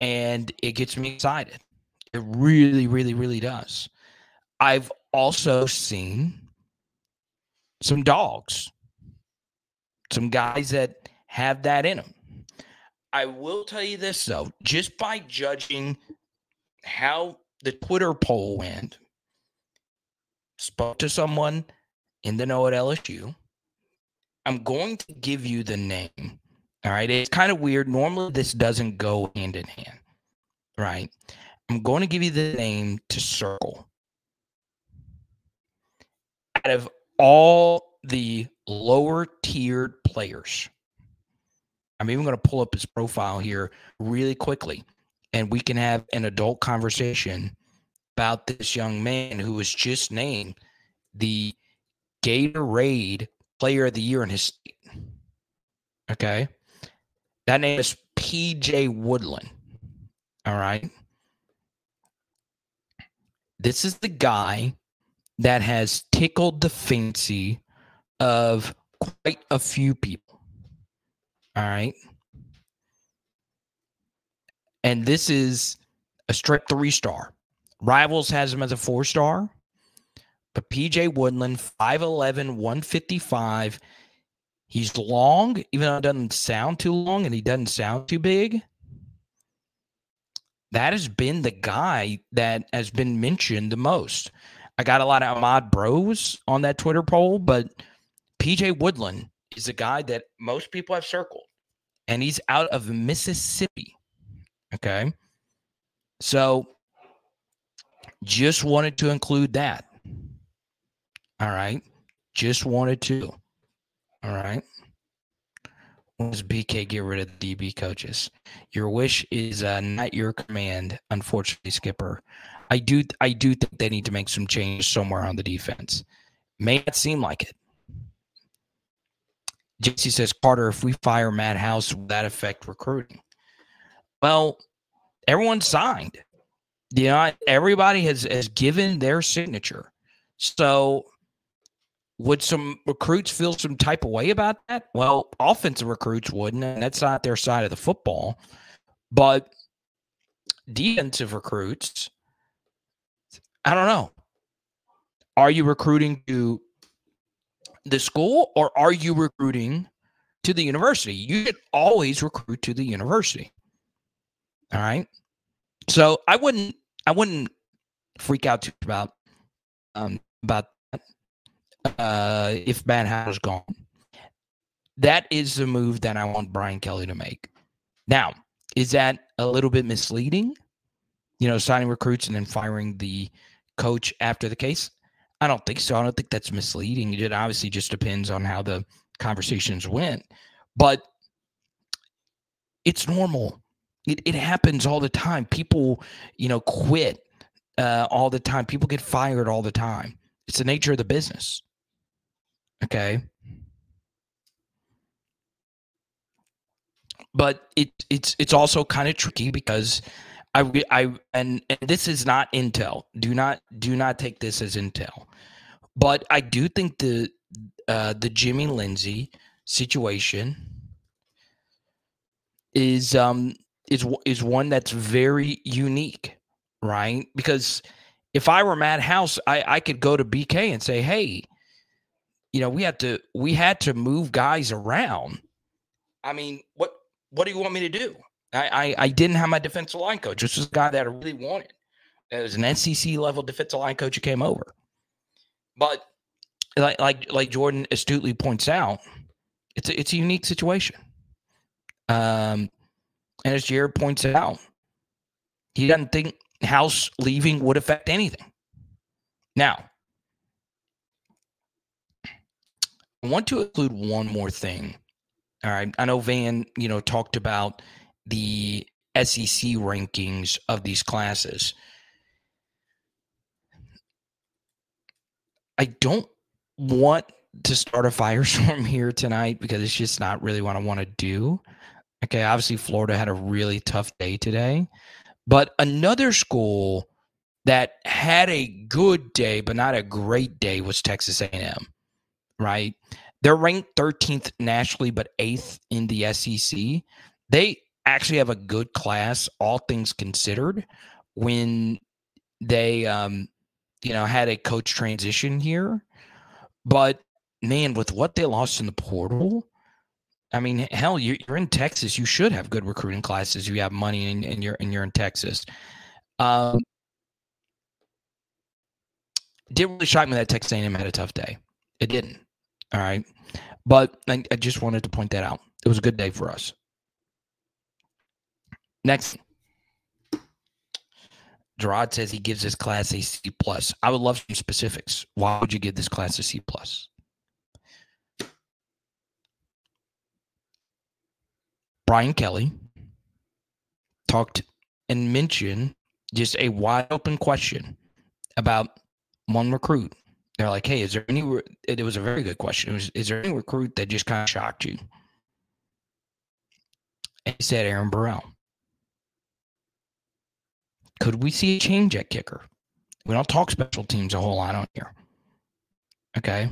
and it gets me excited. It really, really, really does. I've also seen some dogs, some guys that have that in them. I will tell you this though, just by judging how the Twitter poll went, spoke to someone in the know at LSU. I'm going to give you the name. All right. It's kind of weird. Normally, this doesn't go hand in hand. Right. I'm going to give you the name to circle. Out of all the lower tiered players, I'm even going to pull up his profile here really quickly and we can have an adult conversation about this young man who was just named the Gatorade Player of the Year in his state. Okay. That name is PJ Woodland. All right. This is the guy that has tickled the fancy of quite a few people. All right. And this is a straight three star. Rivals has him as a four star. But PJ Woodland, 5'11, 155. He's long, even though it doesn't sound too long and he doesn't sound too big. That has been the guy that has been mentioned the most. I got a lot of Ahmad Breaux on that Twitter poll, but PJ Woodland is a guy that most people have circled, and he's out of Mississippi. Okay. So just wanted to include that. All right. Just wanted to. All right. When does BK get rid of the DB coaches? Your wish is uh, not your command, unfortunately, Skipper. I do I do think they need to make some change somewhere on the defense. May not seem like it. JC says, Carter, if we fire Matt House, will that affect recruiting? Well, everyone signed. You know, everybody has has given their signature. So would some recruits feel some type of way about that? Well, offensive recruits wouldn't, and that's not their side of the football. But defensive recruits, I don't know. Are you recruiting to the school or are you recruiting to the university? You should always recruit to the university. All right. So I wouldn't I wouldn't freak out too about um about that uh if is gone. That is the move that I want Brian Kelly to make. Now, is that a little bit misleading? You know, signing recruits and then firing the coach after the case? I don't think so. I don't think that's misleading. It obviously just depends on how the conversations went. But it's normal. It, it happens all the time. People, you know, quit uh, all the time. People get fired all the time. It's the nature of the business. Okay. But it it's it's also kind of tricky because I I and, and this is not intel. Do not do not take this as intel. But I do think the uh, the Jimmy Lindsey situation is um is is one that's very unique, right? Because if I were Matt House, I I could go to BK and say, "Hey, you know, we had to we had to move guys around. I mean, what what do you want me to do? I I, I didn't have my defensive line coach. This was a guy that I really wanted. It was an SEC level defensive line coach who came over. But like like like Jordan astutely points out, it's a, it's a unique situation. Um, and as Jared points out, he doesn't think House leaving would affect anything. Now, I want to include one more thing. All right. I know Van, you know, talked about the SEC rankings of these classes. I don't want to start a firestorm here tonight because it's just not really what I want to do. Okay, obviously Florida had a really tough day today, but another school that had a good day but not a great day was Texas A&M. Right? They're ranked 13th nationally but 8th in the SEC. They actually have a good class all things considered when they um you know had a coach transition here. But man, with what they lost in the portal, I mean, hell, you're, you're in Texas. You should have good recruiting classes. You have money, and, and you're and you're in Texas. Um, did really shock me that Texas A&M had a tough day. It didn't. All right, but I, I just wanted to point that out. It was a good day for us. Next, Gerard says he gives this class a C plus. I would love some specifics. Why would you give this class a C plus? Brian Kelly talked and mentioned just a wide open question about one recruit. They're like, "Hey, is there any?" It was a very good question. Was, is there any recruit that just kind of shocked you? And he said Aaron Burrell. Could we see a change at kicker? We don't talk special teams a whole lot on here. Okay.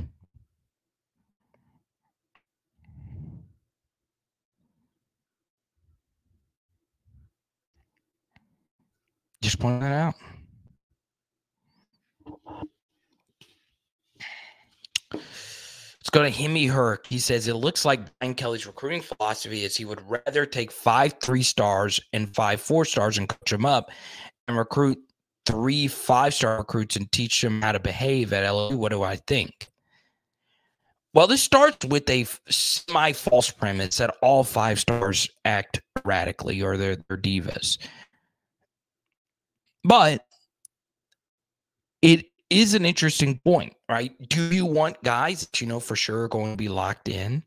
Just point that out. Let's go to Himmy Herc. He says it looks like Brian Kelly's recruiting philosophy is he would rather take five three stars and five four stars and coach them up and recruit three five star recruits and teach them how to behave at LSU. What do I think? Well, this starts with a semi false premise that all five stars act erratically or they're, they're divas. But it is an interesting point, right? Do you want guys that you know for sure are going to be locked in?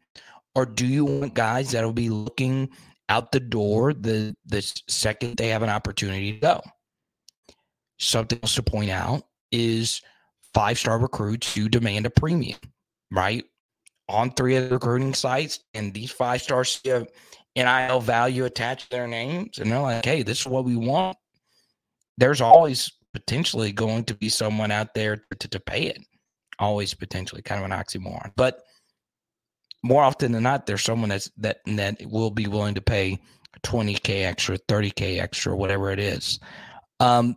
Or do you want guys that'll be looking out the door the the second they have an opportunity to go? Something else to point out is five star recruits do demand a premium, right? On three of the recruiting sites, and these five stars have NIL value attached to their names, and they're like, hey, this is what we want there's always potentially going to be someone out there to, to pay it. Always potentially, kind of an oxymoron. But more often than not, there's someone that's that that will be willing to pay 20k extra, 30k extra, whatever it is. Um,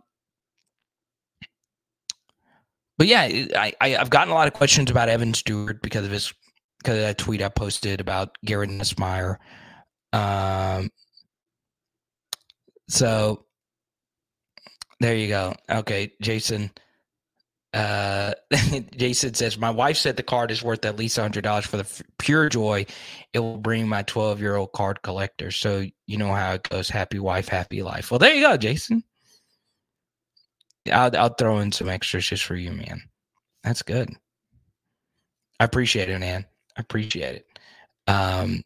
but yeah, I, I have gotten a lot of questions about Evan Stewart because of his because of that tweet I posted about Garrett Nussmeier. Um, so there you go. Okay, Jason. Uh, Jason says, My wife said the card is worth at least $100 for the f- pure joy it will bring my 12 year old card collector. So, you know how it goes happy wife, happy life. Well, there you go, Jason. I'll, I'll throw in some extras just for you, man. That's good. I appreciate it, man. I appreciate it. Um,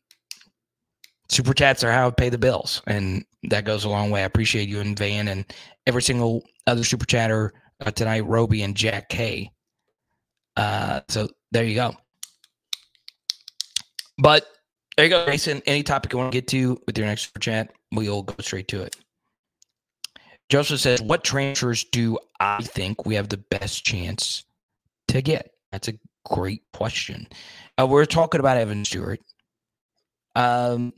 super chats are how I pay the bills, and that goes a long way. I appreciate you and Van and every single other super chatter uh, tonight, Roby and Jack K. Uh, so there you go. But there you go, Jason. Any topic you want to get to with your next super chat, we'll go straight to it. Joseph says, "What transfers do I think we have the best chance to get?" That's a great question. Uh, we're talking about Evan Stewart. Um,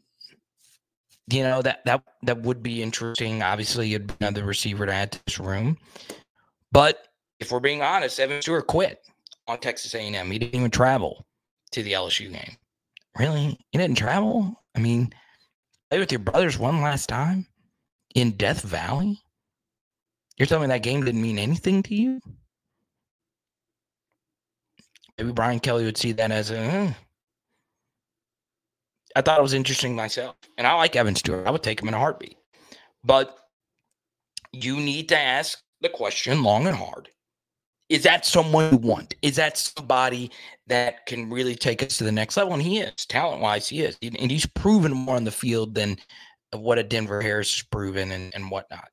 you know that that that would be interesting. Obviously, it'd be another receiver to add to this room. But if we're being honest, Evan Stewart quit on Texas A&M. He didn't even travel to the LSU game. Really, he didn't travel. I mean, play with your brothers one last time in Death Valley. You're telling me that game didn't mean anything to you? Maybe Brian Kelly would see that as a. Eh. I thought it was interesting myself, and I like Evan Stewart. I would take him in a heartbeat, but you need to ask the question long and hard. Is that someone you want? Is that somebody that can really take us to the next level? And he is, talent wise, he is. And he's proven more on the field than what a Denver Harris has proven and, and whatnot.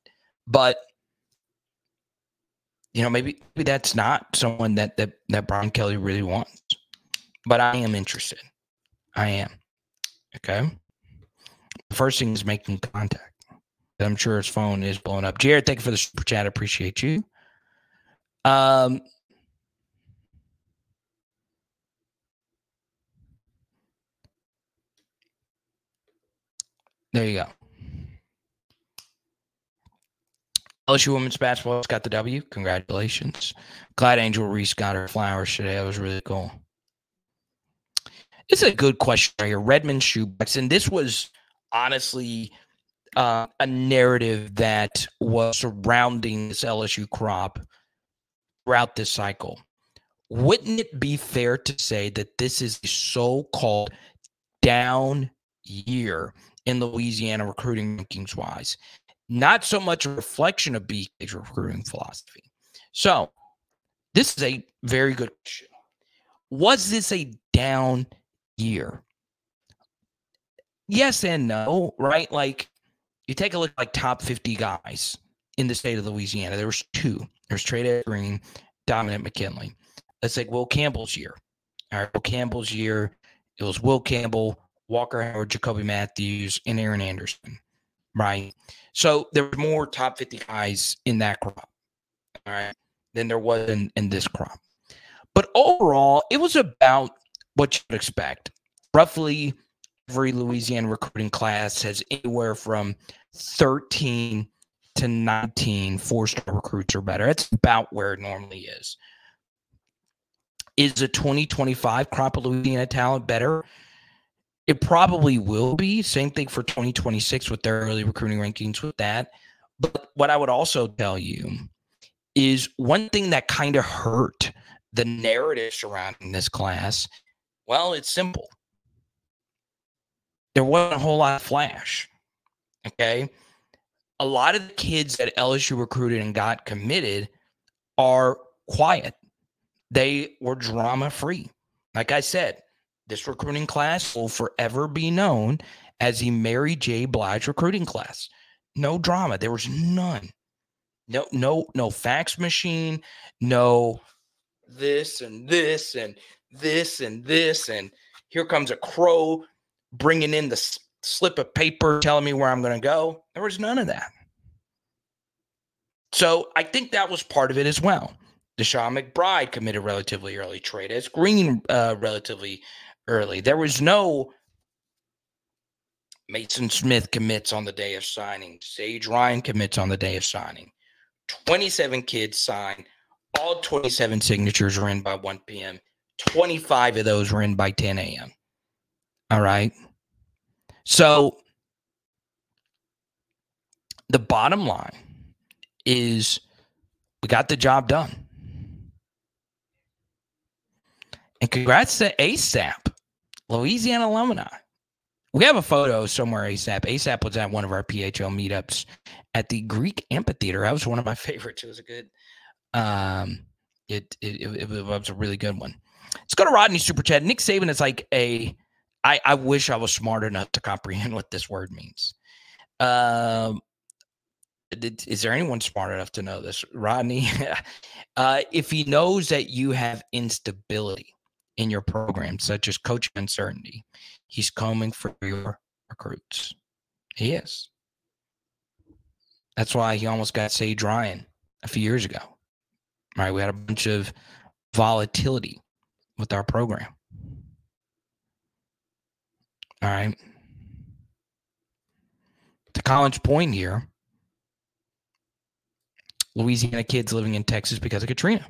But you know, maybe, maybe that's not someone that that that Brian Kelly really wants. But I am interested. I am. Okay. The first thing is making contact. I'm sure his phone is blowing up. Jared, thank you for the super chat. I appreciate you. Um, there you go. LSU women's basketball got the W. Congratulations. Glad Angel Reese got her flowers today. That was really cool. It's a good question right here. Redmond Shoebox. And this was honestly uh, a narrative that was surrounding this LSU crop throughout this cycle. Wouldn't it be fair to say that this is the so called down year in Louisiana recruiting rankings wise? Not so much a reflection of BK's recruiting philosophy. So, this is a very good question. Was this a down year? Yes and no, right? Like you take a look like top 50 guys in the state of Louisiana. There was two. There's Trey Green, Dominick McKinley. Let's take Will Campbell's year. All right, Will Campbell's year. It was Will Campbell, Walker Howard, Jacoby Mathews, and Aaron Anderson. Right. So there were more top 50 guys in that crop. All right. Than there was in, in this crop. But overall, it was about what you'd expect. Roughly every Louisiana recruiting class has anywhere from 13 to 19 four star recruits or better. That's about where it normally is. Is the 2025 crop of Louisiana talent better? It probably will be. Same thing for 2026 with their early recruiting rankings with that. But what I would also tell you is one thing that kind of hurt the narrative surrounding this class. Well, it's simple there wasn't a whole lot of flash. Okay. A lot of the kids that LSU recruited and got committed are quiet. They were drama free. Like I said, this recruiting class will forever be known as the Mary J. Blige recruiting class. No drama. There was none. No, no, no fax machine. No this and this and this and this. And here comes a crow bringing in the slip of paper telling me where I'm going to go. There was none of that. So I think that was part of it as well. Deshaun McBride committed relatively early. Trey'Dez Green uh, relatively early. There was no Mason Smith commits on the day of signing. Sage Ryan commits on the day of signing. 27 kids signed. All 27 signatures were in by 1 p.m. 25 of those were in by 10 a.m. All right. So the bottom line is we got the job done. And congrats to ASAP, Louisiana alumni. We have a photo somewhere, ASAP. ASAP was at one of our PHL meetups at the Greek Amphitheater. That was one of my favorites. It was a good, um, it, it, it, it was a really good one. Let's go to Rodney Super Chat. Nick Saban is like a, I, I wish I was smart enough to comprehend what this word means. Um, is there anyone smart enough to know this, Rodney? uh, if he knows that you have instability in your program, such as coaching uncertainty, he's combing for your recruits. He is. That's why he almost got Sage Ryan a few years ago. Right? We had a bunch of volatility with our program. All right. To Colin's point here, Louisiana kids living in Texas because of Katrina.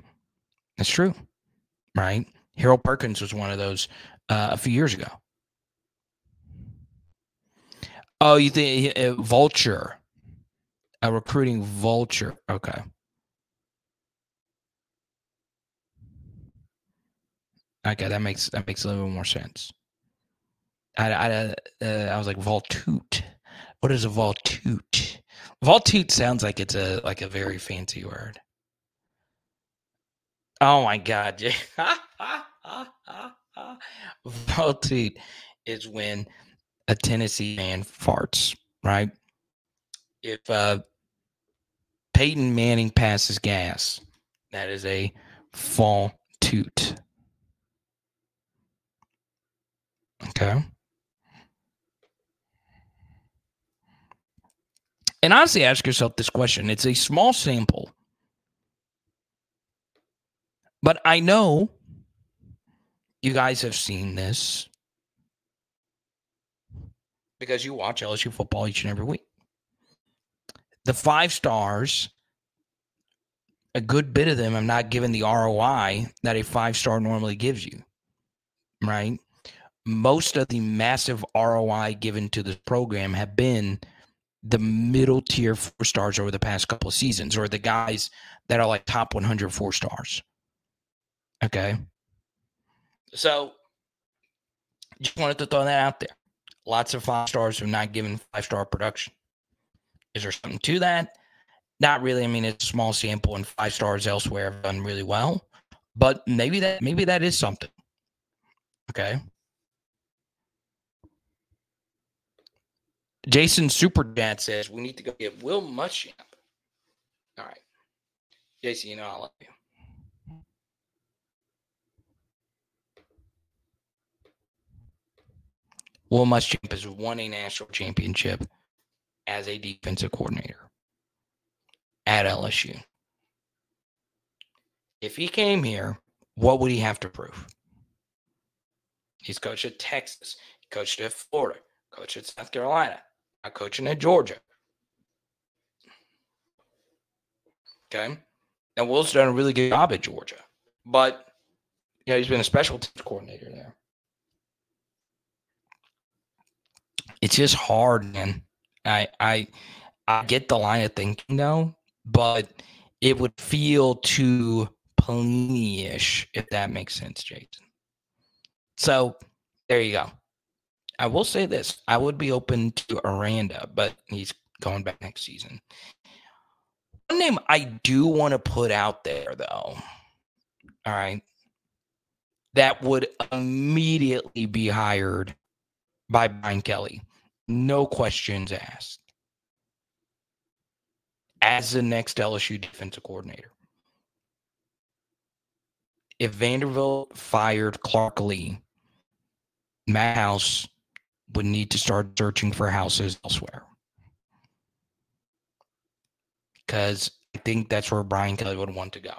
That's true, right? Harold Perkins was one of those uh, a few years ago. Oh, you think uh, vulture, a recruiting vulture? Okay. Okay, that makes that makes a little more sense. I I, uh, I was like Voltoot. What is a Voltoot? Voltoot sounds like it's a like a very fancy word. Oh my god. Voltoot is when a Tennessee man farts, right? If uh Peyton Manning passes gas, that is a fall toot. Okay. And honestly, ask yourself this question. It's a small sample. But I know you guys have seen this because you watch LSU football each and every week. The five stars, a good bit of them have not given the ROI that a five star normally gives you, right? Most of the massive ROI given to this program have been the middle tier four stars over the past couple of seasons, or the guys that are like top 100 four stars. Okay. So just wanted to throw that out there. Lots of five stars are not given five star production. Is there something to that? Not really. I mean, it's a small sample, and five stars elsewhere have done really well. But maybe that maybe that is something. Okay. Jason Superchat says we need to go get Will Muschamp. All right. Jason, you know I love you. Will Muschamp has won a national championship as a defensive coordinator at LSU. If he came here, what would he have to prove? He's coached at Texas, coached at Florida, coached at South Carolina, coaching at Georgia. Okay. Now Will's done a really good job at Georgia. But yeah, he's been a special teams coordinator there. It's just hard, man. I I I get the line of thinking though, but it would feel too Pelini-ish, if that makes sense, Jason. So there you go. I will say this: I would be open to Aranda, but he's going back next season. One name I do want to put out there, though. All right, that would immediately be hired by Brian Kelly, no questions asked, as the next LSU defensive coordinator. If Vanderbilt fired Clark Lea, Matt House would need to start searching for houses elsewhere. Because I think that's where Brian Kelly would want to go.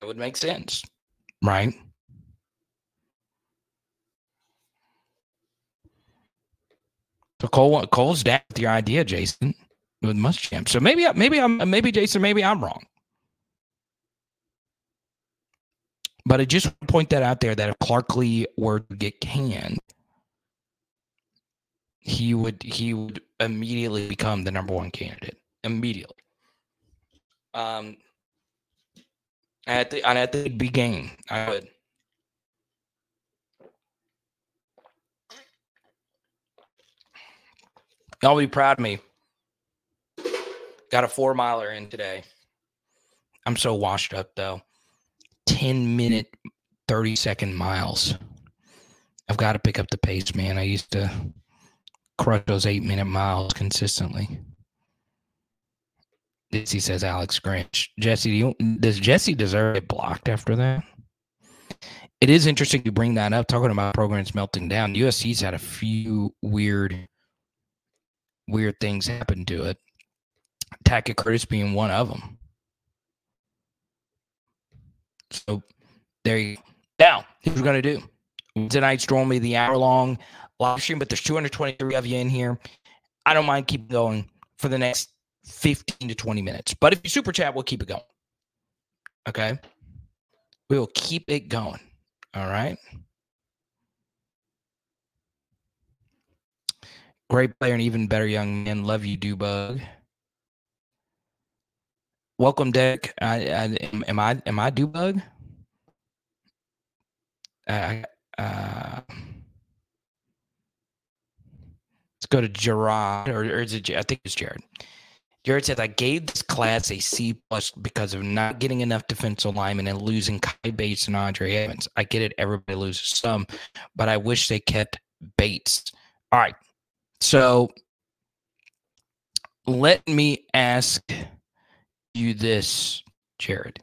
It would make sense, right? So Cole, Cole's down with your idea, Jason, with Muschamp. So maybe, maybe I'm, maybe Jason, maybe I'm wrong. But I just point that out there that if Clark Lea were to get canned, he would he would immediately become the number one candidate immediately. Um, at the at the big game, I would. Y'all be proud of me. Got a four miler in today. I'm so washed up though. 10 minute, 30 second miles. I've got to pick up the pace, man. I used to crush those eight minute miles consistently. Jesse says Alex Grinch. Jesse, do you, does Jesse deserve it blocked after that? It is interesting to bring that up, talking about programs melting down. USC's had a few weird, weird things happen to it. Tackett Curtis being one of them. So there you go. Now, here's what we're going to do. Tonight's normally the hour long live stream, but there's 223 of you in here. I don't mind keeping going for the next 15 to 20 minutes. But if you super chat, we'll keep it going. Okay. We will keep it going. All right. Great player and even better young man. Love you, Dubug. Welcome, Dick. I, I, am I am I Dubug? Uh, let's go to Gerard, or, or is it? I think it's Jared. Jared says, I gave this class a C plus because of not getting enough defensive linemen and losing Kai Bates and Andre Evans. I get it, everybody loses some, but I wish they kept Bates. All right. So let me ask you this, Jared.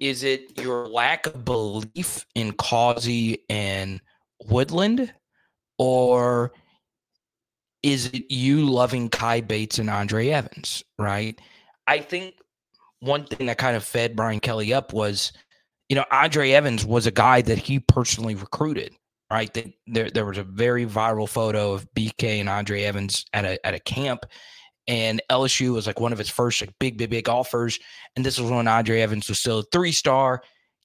Is it your lack of belief in Causey and Woodland, or is it you loving Kai Bates and Andre Evans, right? I think one thing that kind of fed Brian Kelly up was, you know, Andre Evans was a guy that he personally recruited, right? That there there was a very viral photo of BK and Andre Evans at a at a camp. And LSU was like one of his first like big, big, big offers. And this was when Andre Evans was still a three star,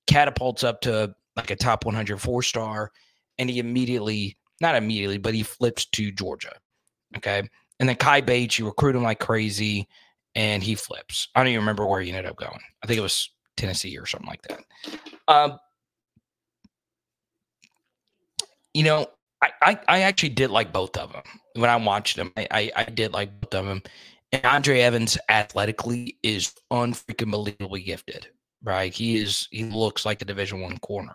catapults up to like a top 104 star. And he immediately, not immediately, but he flips to Georgia Okay. And then Kai Bates, you recruit him like crazy and he flips. I don't even remember where he ended up going. I think it was Tennessee or something like that. Um, you know, I, I, I, actually did like both of them when I watched them. I, I, I did like both of them. And Andre Evans athletically is unfreaking believably gifted, right? He is he looks like a division one corner.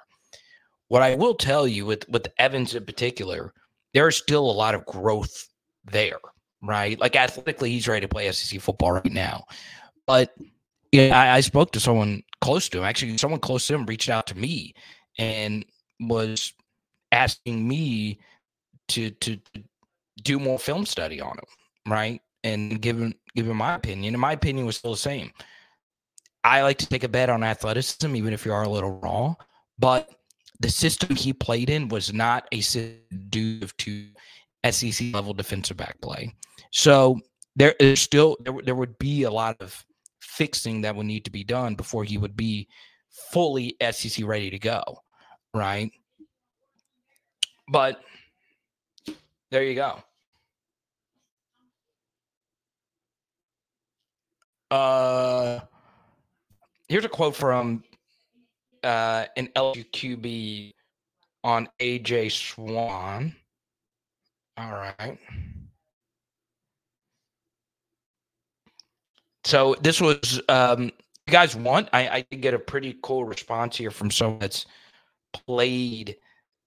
What I will tell you with with Evans in particular, there is still a lot of growth there, right? Like athletically, he's ready to play SEC football right now. But yeah, I, I spoke to someone close to him. Actually, someone close to him reached out to me and was asking me to to, do more film study on him, right? And given given my opinion, and my opinion was still the same. I like to take a bet on athleticism, even if you are a little raw. But the system he played in was not a conducive to SEC level defensive back play. So there is still there, there would be a lot of fixing that would need to be done before he would be fully SEC ready to go, right? But there you go. Uh, here's a quote from uh, an LSU QB on AJ Swann. All right. So this was um you guys want I, I did get a pretty cool response here from someone that's played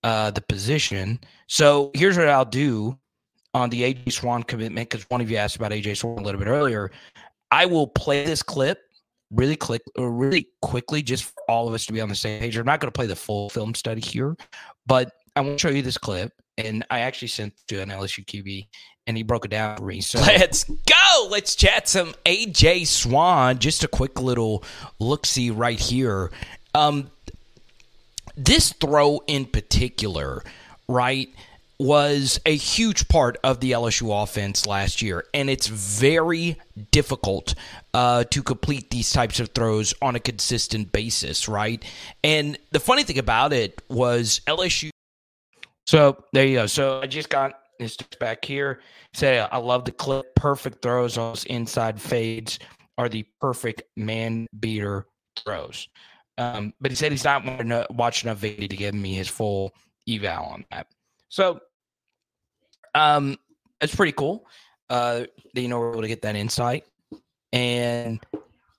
uh the position. So here's what I'll do on the AJ Swann commitment because one of you asked about AJ Swann a little bit earlier. I will play this clip really quick, really quickly, just for all of us to be on the same page. I'm not going to play the full film study here, but I want to show you this clip and I actually sent to an LSU QB, and he broke it down for me. So let's go. Let's chat some AJ Swann. Just a quick little look see right here. Um, this throw in particular, right, was a huge part of the LSU offense last year, and it's very difficult uh, to complete these types of throws on a consistent basis, right? And the funny thing about it was LSU so there you go. So I just got this back here. Say I love the clip. Perfect throws. On those inside fades are the perfect man beater throws. Um, but he said he's not watching enough video to give me his full eval on that. So um, it's pretty cool. uh, you know, we're able to get that insight. And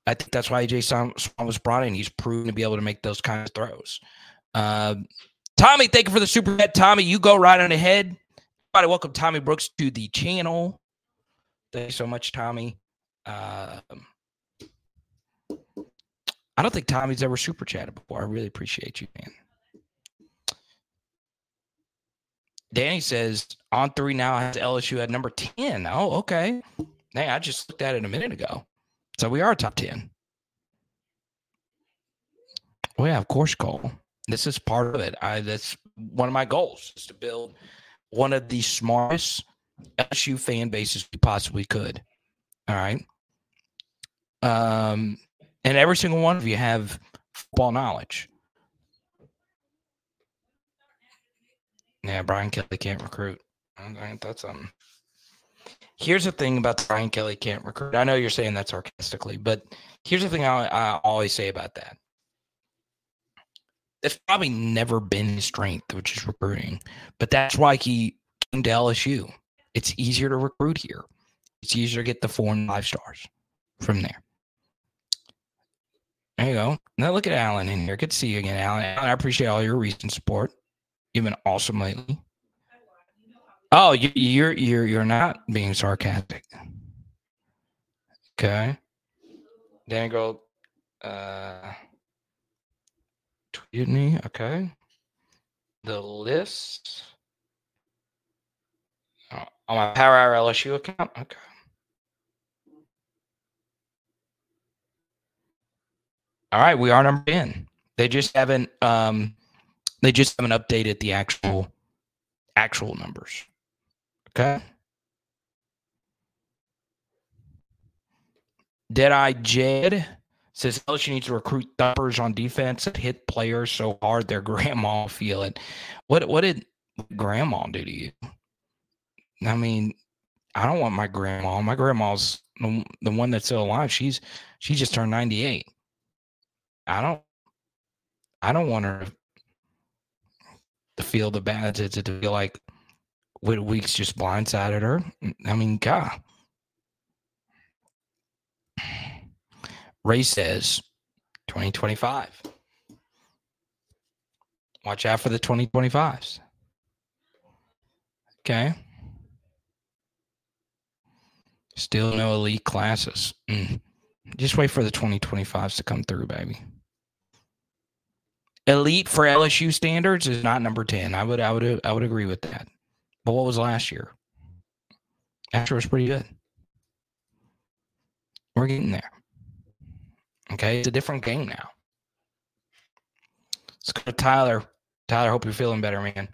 I think that's why AJ Swann was brought in. He's proven to be able to make those kind of throws. Uh, Tommy, thank you for the super. Tommy, you go right on ahead. Everybody, welcome Tommy Brooks to the channel. Thank you so much, Tommy. Uh, I don't think Tommy's ever super chatted before. I really appreciate you, man. Danny says on three now has LSU at number 10. Oh, okay. Hey, I just looked at it a minute ago. So we are top 10. Well, yeah, of course, Cole. This is part of it. I that's one of my goals is to build one of the smartest LSU fan bases we possibly could. All right. Um, and every single one of you have football knowledge. Yeah, Brian Kelly can't recruit. That's um. Here's the thing about Brian Kelly can't recruit. I know you're saying that sarcastically, but here's the thing I, I always say about that. It's probably never been his strength, which is recruiting, but that's why he came to LSU. It's easier to recruit here. It's easier to get the four and five stars from there. There you go. Now look at Alan in here. Good to see you again, Alan. Alan I appreciate all your recent support. You've been awesome lately. Oh, you, you're you're you're not being sarcastic. Okay. Then go uh tweeted me. Okay. The list oh, on my Power Hour LSU account. Okay. All right, we are number 10. They just haven't um they just haven't updated the actual actual numbers. Okay. Deadeye Jed says LSU needs to recruit thumpers on defense that hit players so hard their grandma feel it. What what did grandma do to you? I mean, I don't want my grandma. My grandma's the, the one that's still alive. She's she just turned 98. I don't I don't want her to feel the bad to, to to feel like Whit Weeks just blindsided her. I mean, God. Ray says 2025. Watch out for the 2025s. Okay. Still no elite classes. Mm. Just wait for the 2025s to come through, baby. Elite for LSU standards is not number 10. I would I would I would agree with that. But what was last year? Year was pretty good. We're getting there. Okay, it's a different game now. Let's go to Tyler. Tyler, hope you're feeling better, man.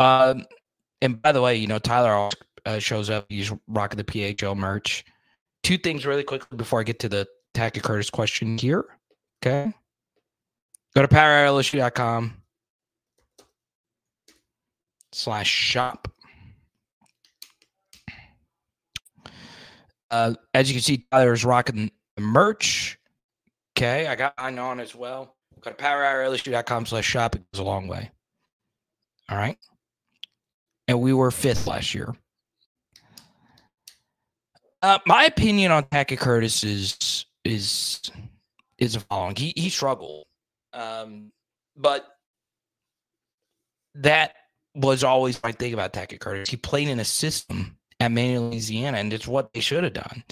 Um, and by the way, you know Tyler uh, shows up. He's rocking the PHL merch. Two things really quickly before I get to the Tackett Curtis question here. Okay, go to powerlsu.com slash shop. Uh, as you can see, Tyler is rocking the merch. Okay, I got mine on as well. Go to powerhourlsu.com slash shop. It goes a long way. All right. And we were fifth last year. Uh, my opinion on Tackett Curtis is is is the following. He he struggled, um, but that was always my thing about Tackett Curtis. He played in a system at Manual, Louisiana, and it's what they should have done.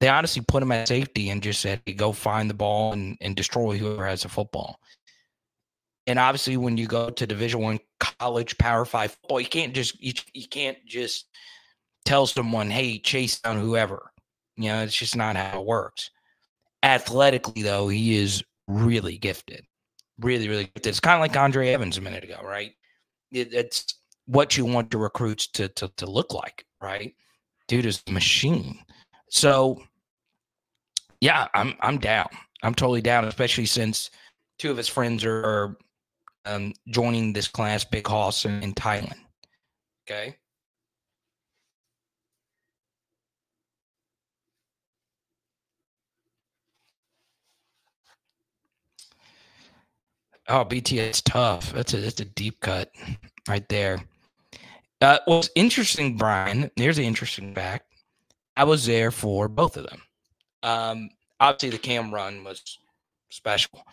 They honestly put him at safety and just said, hey, "Go find the ball and, and destroy whoever has the football." And obviously, when you go to Division One college Power Five football, you can't just you, you can't just tell someone, "Hey, chase down whoever." You know, it's just not how it works. Athletically, though, he is really gifted, really, really gifted. It's kind of like Andre Evans a minute ago, right? It, it's what you want your recruits to, to to look like, right? Dude is a machine. So yeah, I'm I'm down. I'm totally down, especially since two of his friends are, um, joining this class, Big Hoss in, in Thailand. Okay. Oh, BTS tough. That's a that's a deep cut right there. Uh, what's interesting, Brian? Here's the interesting fact: I was there for both of them. Um, obviously, the cam run was special.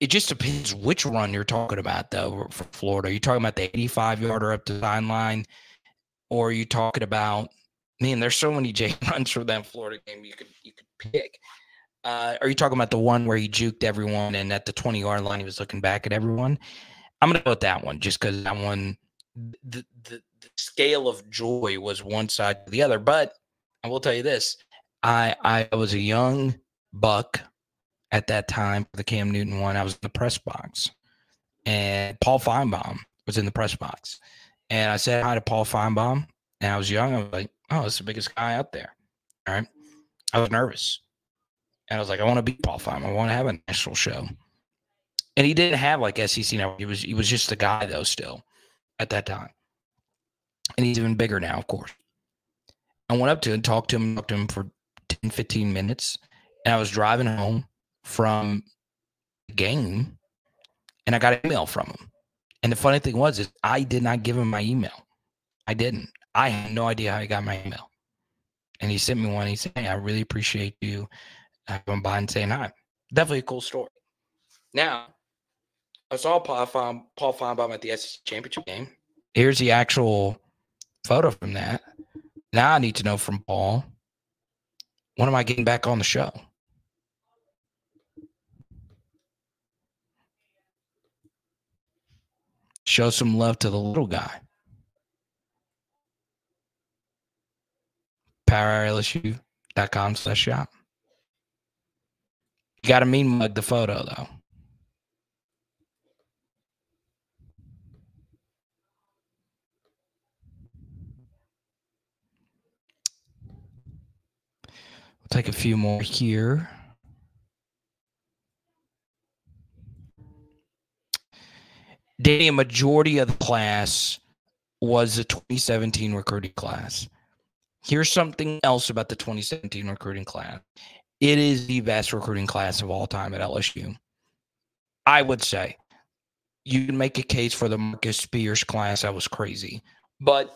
It just depends which run you're talking about, though, for Florida. Are you talking about the 85 yarder up the sideline, or are you talking about? Man, there's so many J runs for that Florida game you could you could pick. Uh, are you talking about the one where he juked everyone and at the 20 yard line he was looking back at everyone? I'm gonna go with that one just because that one, the, the the scale of joy was one side to the other. But I will tell you this: I I was a young buck at that time for the Cam Newton one. I was in the press box, and Paul Finebaum was in the press box, and I said hi to Paul Finebaum And I was young. I was like, "Oh, it's the biggest guy out there." All right. I was nervous, and I was like, "I want to beat Paul Finebaum. I want to have a national show." And he didn't have like SEC now. He was he was just a guy though still at that time, and he's even bigger now, of course. I went up to him, talked to him, talked to him for 10, 15 minutes, and I was driving home from the game, and I got an email from him. And the funny thing was, is I did not give him my email. I didn't. I had no idea how he got my email. And he sent me one. He said, "Hey, I really appreciate you coming by and saying hi." Definitely a cool story. Now, I saw Paul, Fein, Paul Finebaum at the SEC championship game. Here's the actual photo from that. Now I need to know from Paul, when am I getting back on the show? Show some love to the little guy. PowerLSU.com slash shop. You got to mean mug the photo though. We'll take a few more here. Danny, a majority of the class was the 2017 recruiting class. Here's something else about the 2017 recruiting class. It is the best recruiting class of all time at LSU. I would say you can make a case for the Marcus Spears class. That was crazy. But,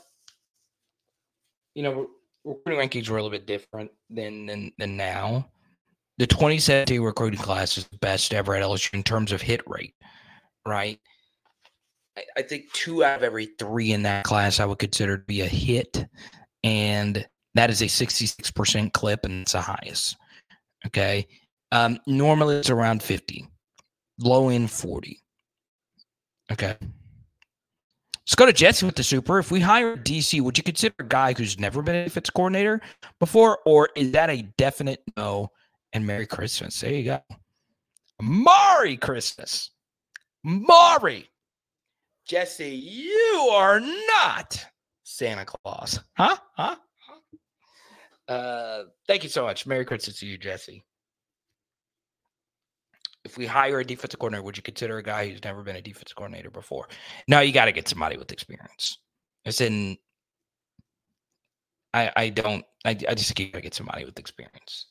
you know, recruiting rankings were a little bit different than, than, than now. The 2017 recruiting class is the best ever at LSU in terms of hit rate, right? I think two out of every three in that class I would consider to be a hit, and that is a 66% clip, and it's the highest. Okay. Um, normally it's around 50, low end 40. Okay. Let's go to Jesse with the super. If we hire DC, would you consider a guy who's never been a defense coordinator before, or is that a definite no? And Merry Christmas. There you go. Merry Christmas. Mari. Jesse, you are not Santa Claus. Huh? Huh? Uh, thank you so much. Merry Christmas to you, Jesse. If we hire a defensive coordinator, would you consider a guy who's never been a defensive coordinator before? No, you got to get somebody with experience. As in, I I don't. I I just got to get somebody with experience.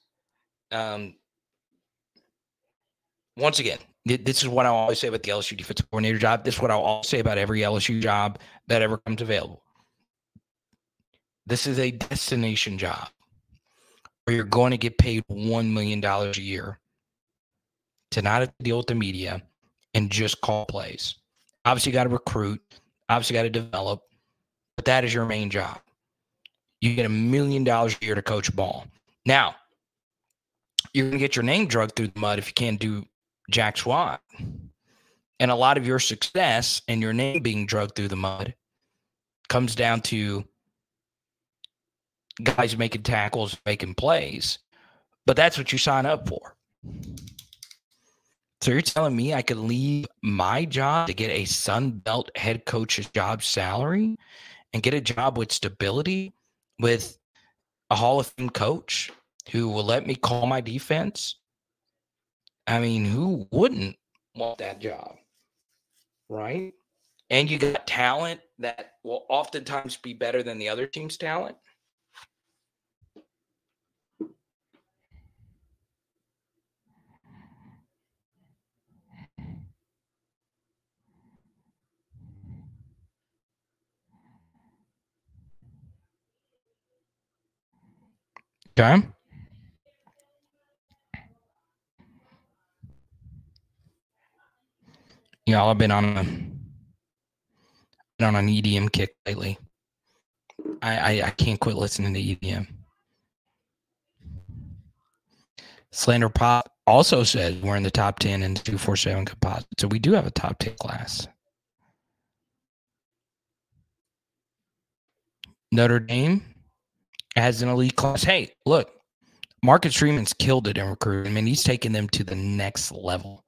Um. Once again, this is what I always say about the LSU defensive coordinator job. This is what I'll always say about every LSU job that ever comes available. This is a destination job where you're going to get paid $1 million a year to not deal with the media and just call plays. Obviously, you got to recruit, obviously, got to develop, but that is your main job. You get a million dollars a year to coach ball. Now, you're going to get your name drugged through the mud if you can't do jack squat. And a lot of your success and your name being drugged through the mud comes down to guys making tackles, making plays. But that's what you sign up for. So you're telling me I could leave my job to get a Sun Belt head coach's job salary and get a job with stability with a Hall of Fame coach who will let me call my defense? I mean, who wouldn't want that job? Right? And you got talent that will oftentimes be better than the other team's talent. Okay. Y'all have been on a been on an EDM kick lately. I, I, I can't quit listening to EDM. Slander Pop also says we're in the top 10 in 247 composite. So we do have a top 10 class. Notre Dame has an elite class. Hey, look, Marcus Freeman's killed it in recruiting. I mean, he's taken them to the next level.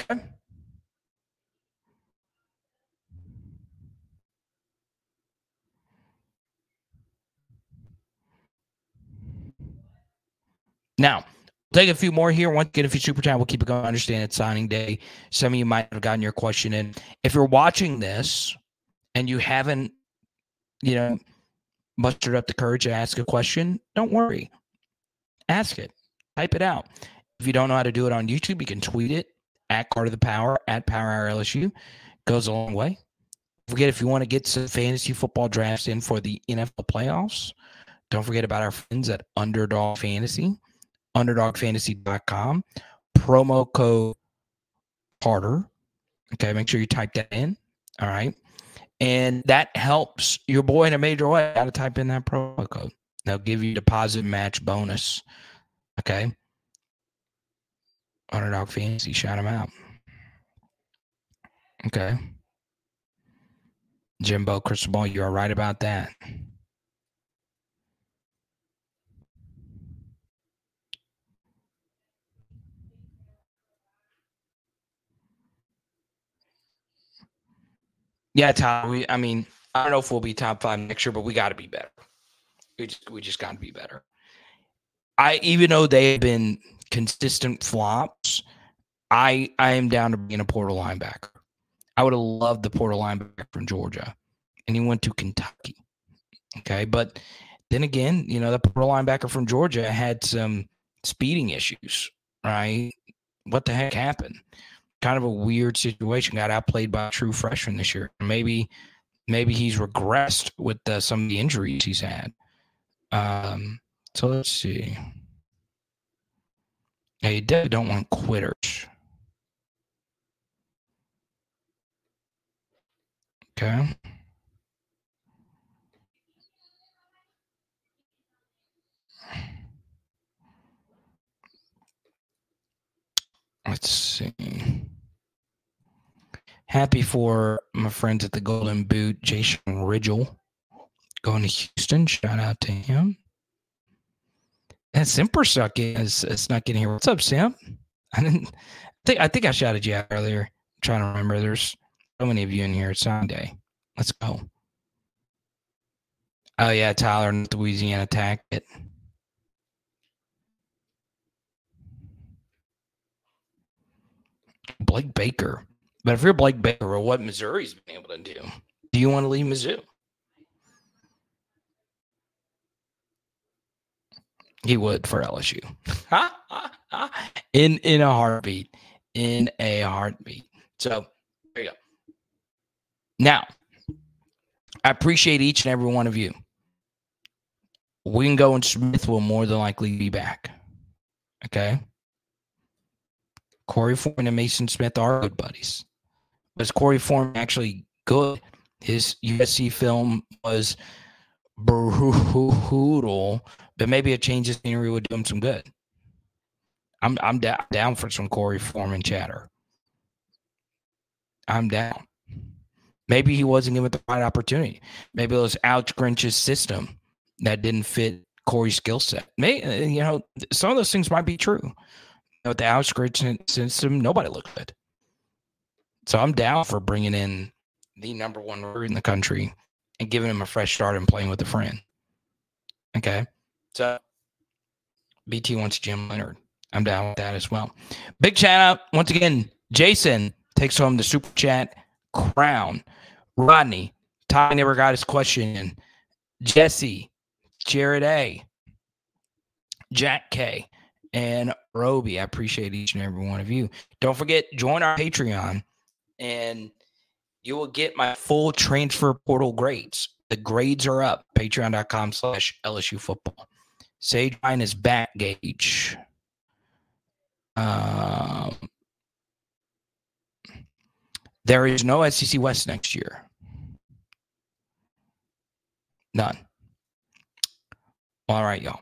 Okay. Now, take a few more here. Once get a few super chat, we'll keep it going. understand it's signing day. Some of you might have gotten your question in. If you're watching this and you haven't, you know, mustered up the courage to ask a question, don't worry. Ask it. Type it out. If you don't know how to do it on YouTube, you can tweet it at Card of the Power at Power Hour LSU. Goes a long way. Forget if you want to get some fantasy football drafts in for the NFL playoffs. Don't forget about our friends at Underdog Fantasy, underdogfantasy.com. Promo code Carter. Okay, make sure you type that in. All right. And that helps your boy in a major way. Got to type in that promo code. They'll give you deposit match bonus. Okay. Underdog Fantasy, shout him out. Okay. Jimbo Crystal Ball, you are right about that. Yeah, Tom. We, I mean, I don't know if we'll be top five next year, but we got to be better. We just, we just got to be better. I even though they have been consistent flops, I I am down to being a portal linebacker. I would have loved the portal linebacker from Georgia, and he went to Kentucky. Okay, but then again, you know, the portal linebacker from Georgia had some speeding issues, right? What the heck happened? Kind of a weird situation. Got outplayed by a true freshman this year. Maybe, maybe he's regressed with uh, some of the injuries he's had. Um, so let's see. Yeah, you definitely don't want quitters. Okay. Let's see. Happy for my friends at the Golden Boot, Jason Ridgel, going to Houston. Shout out to him. And Simper suck is, is not getting here. What's up, Simp? I didn't think I think I shouted you out earlier. I'm trying to remember. There's so many of you in here. It's Sunday. Let's go. Oh yeah, Tyler, Louisiana attacked it. Blake Baker. But if you're Blake Baker, or what Missouri's been able to do, do you want to leave Mizzou? He would for LSU. in in a heartbeat. In a heartbeat. So there you go. Now, I appreciate each and every one of you. Wingo and Smith will more than likely be back. Okay. Korey Foreman and Maason Smith are good buddies. Was Korey Foreman actually good? His USC film was brutal, but maybe a change of scenery would do him some good. I'm I'm da- down for some Korey Foreman chatter. I'm down. Maybe he wasn't given the right opportunity. Maybe it was Alex Grinch's system that didn't fit Korey's skill set. May you know some of those things might be true. With the Alex Grinch system, nobody looked good. So I'm down for bringing in the number one recruit in the country and giving him a fresh start and playing with a friend. Okay. So BT wants Jim Leonard. I'm down with that as well. Big chat up. once again. Jason takes home the super chat crown. Rodney, Ty never got his question in. Jesse, Jared A, Jack K, and Roby. I appreciate each and every one of you. Don't forget, join our Patreon and you will get my full transfer portal grades. The grades are up. Patreon.com slash LSU football. Sage Ryan is back, Gage. Um, there is no SEC West next year. None. All right, y'all.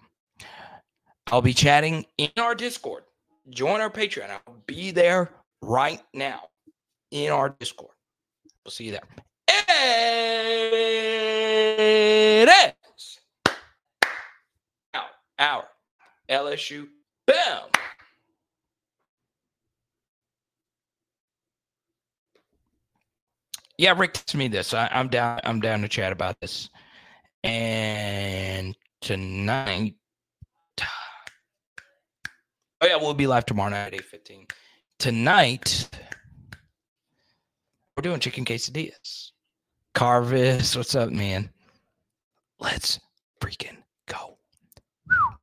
I'll be chatting in our Discord. Join our Patreon. I'll be there right now in our Discord. We'll see you there. It is now our LSU. Boom. Yeah, Rick, to me this. I, I'm down. I'm down to chat about this. And tonight, oh yeah, we'll be live tomorrow night at eight fifteen. Tonight, we're doing chicken quesadillas. Carvis, what's up, man? Let's freaking go. Whew.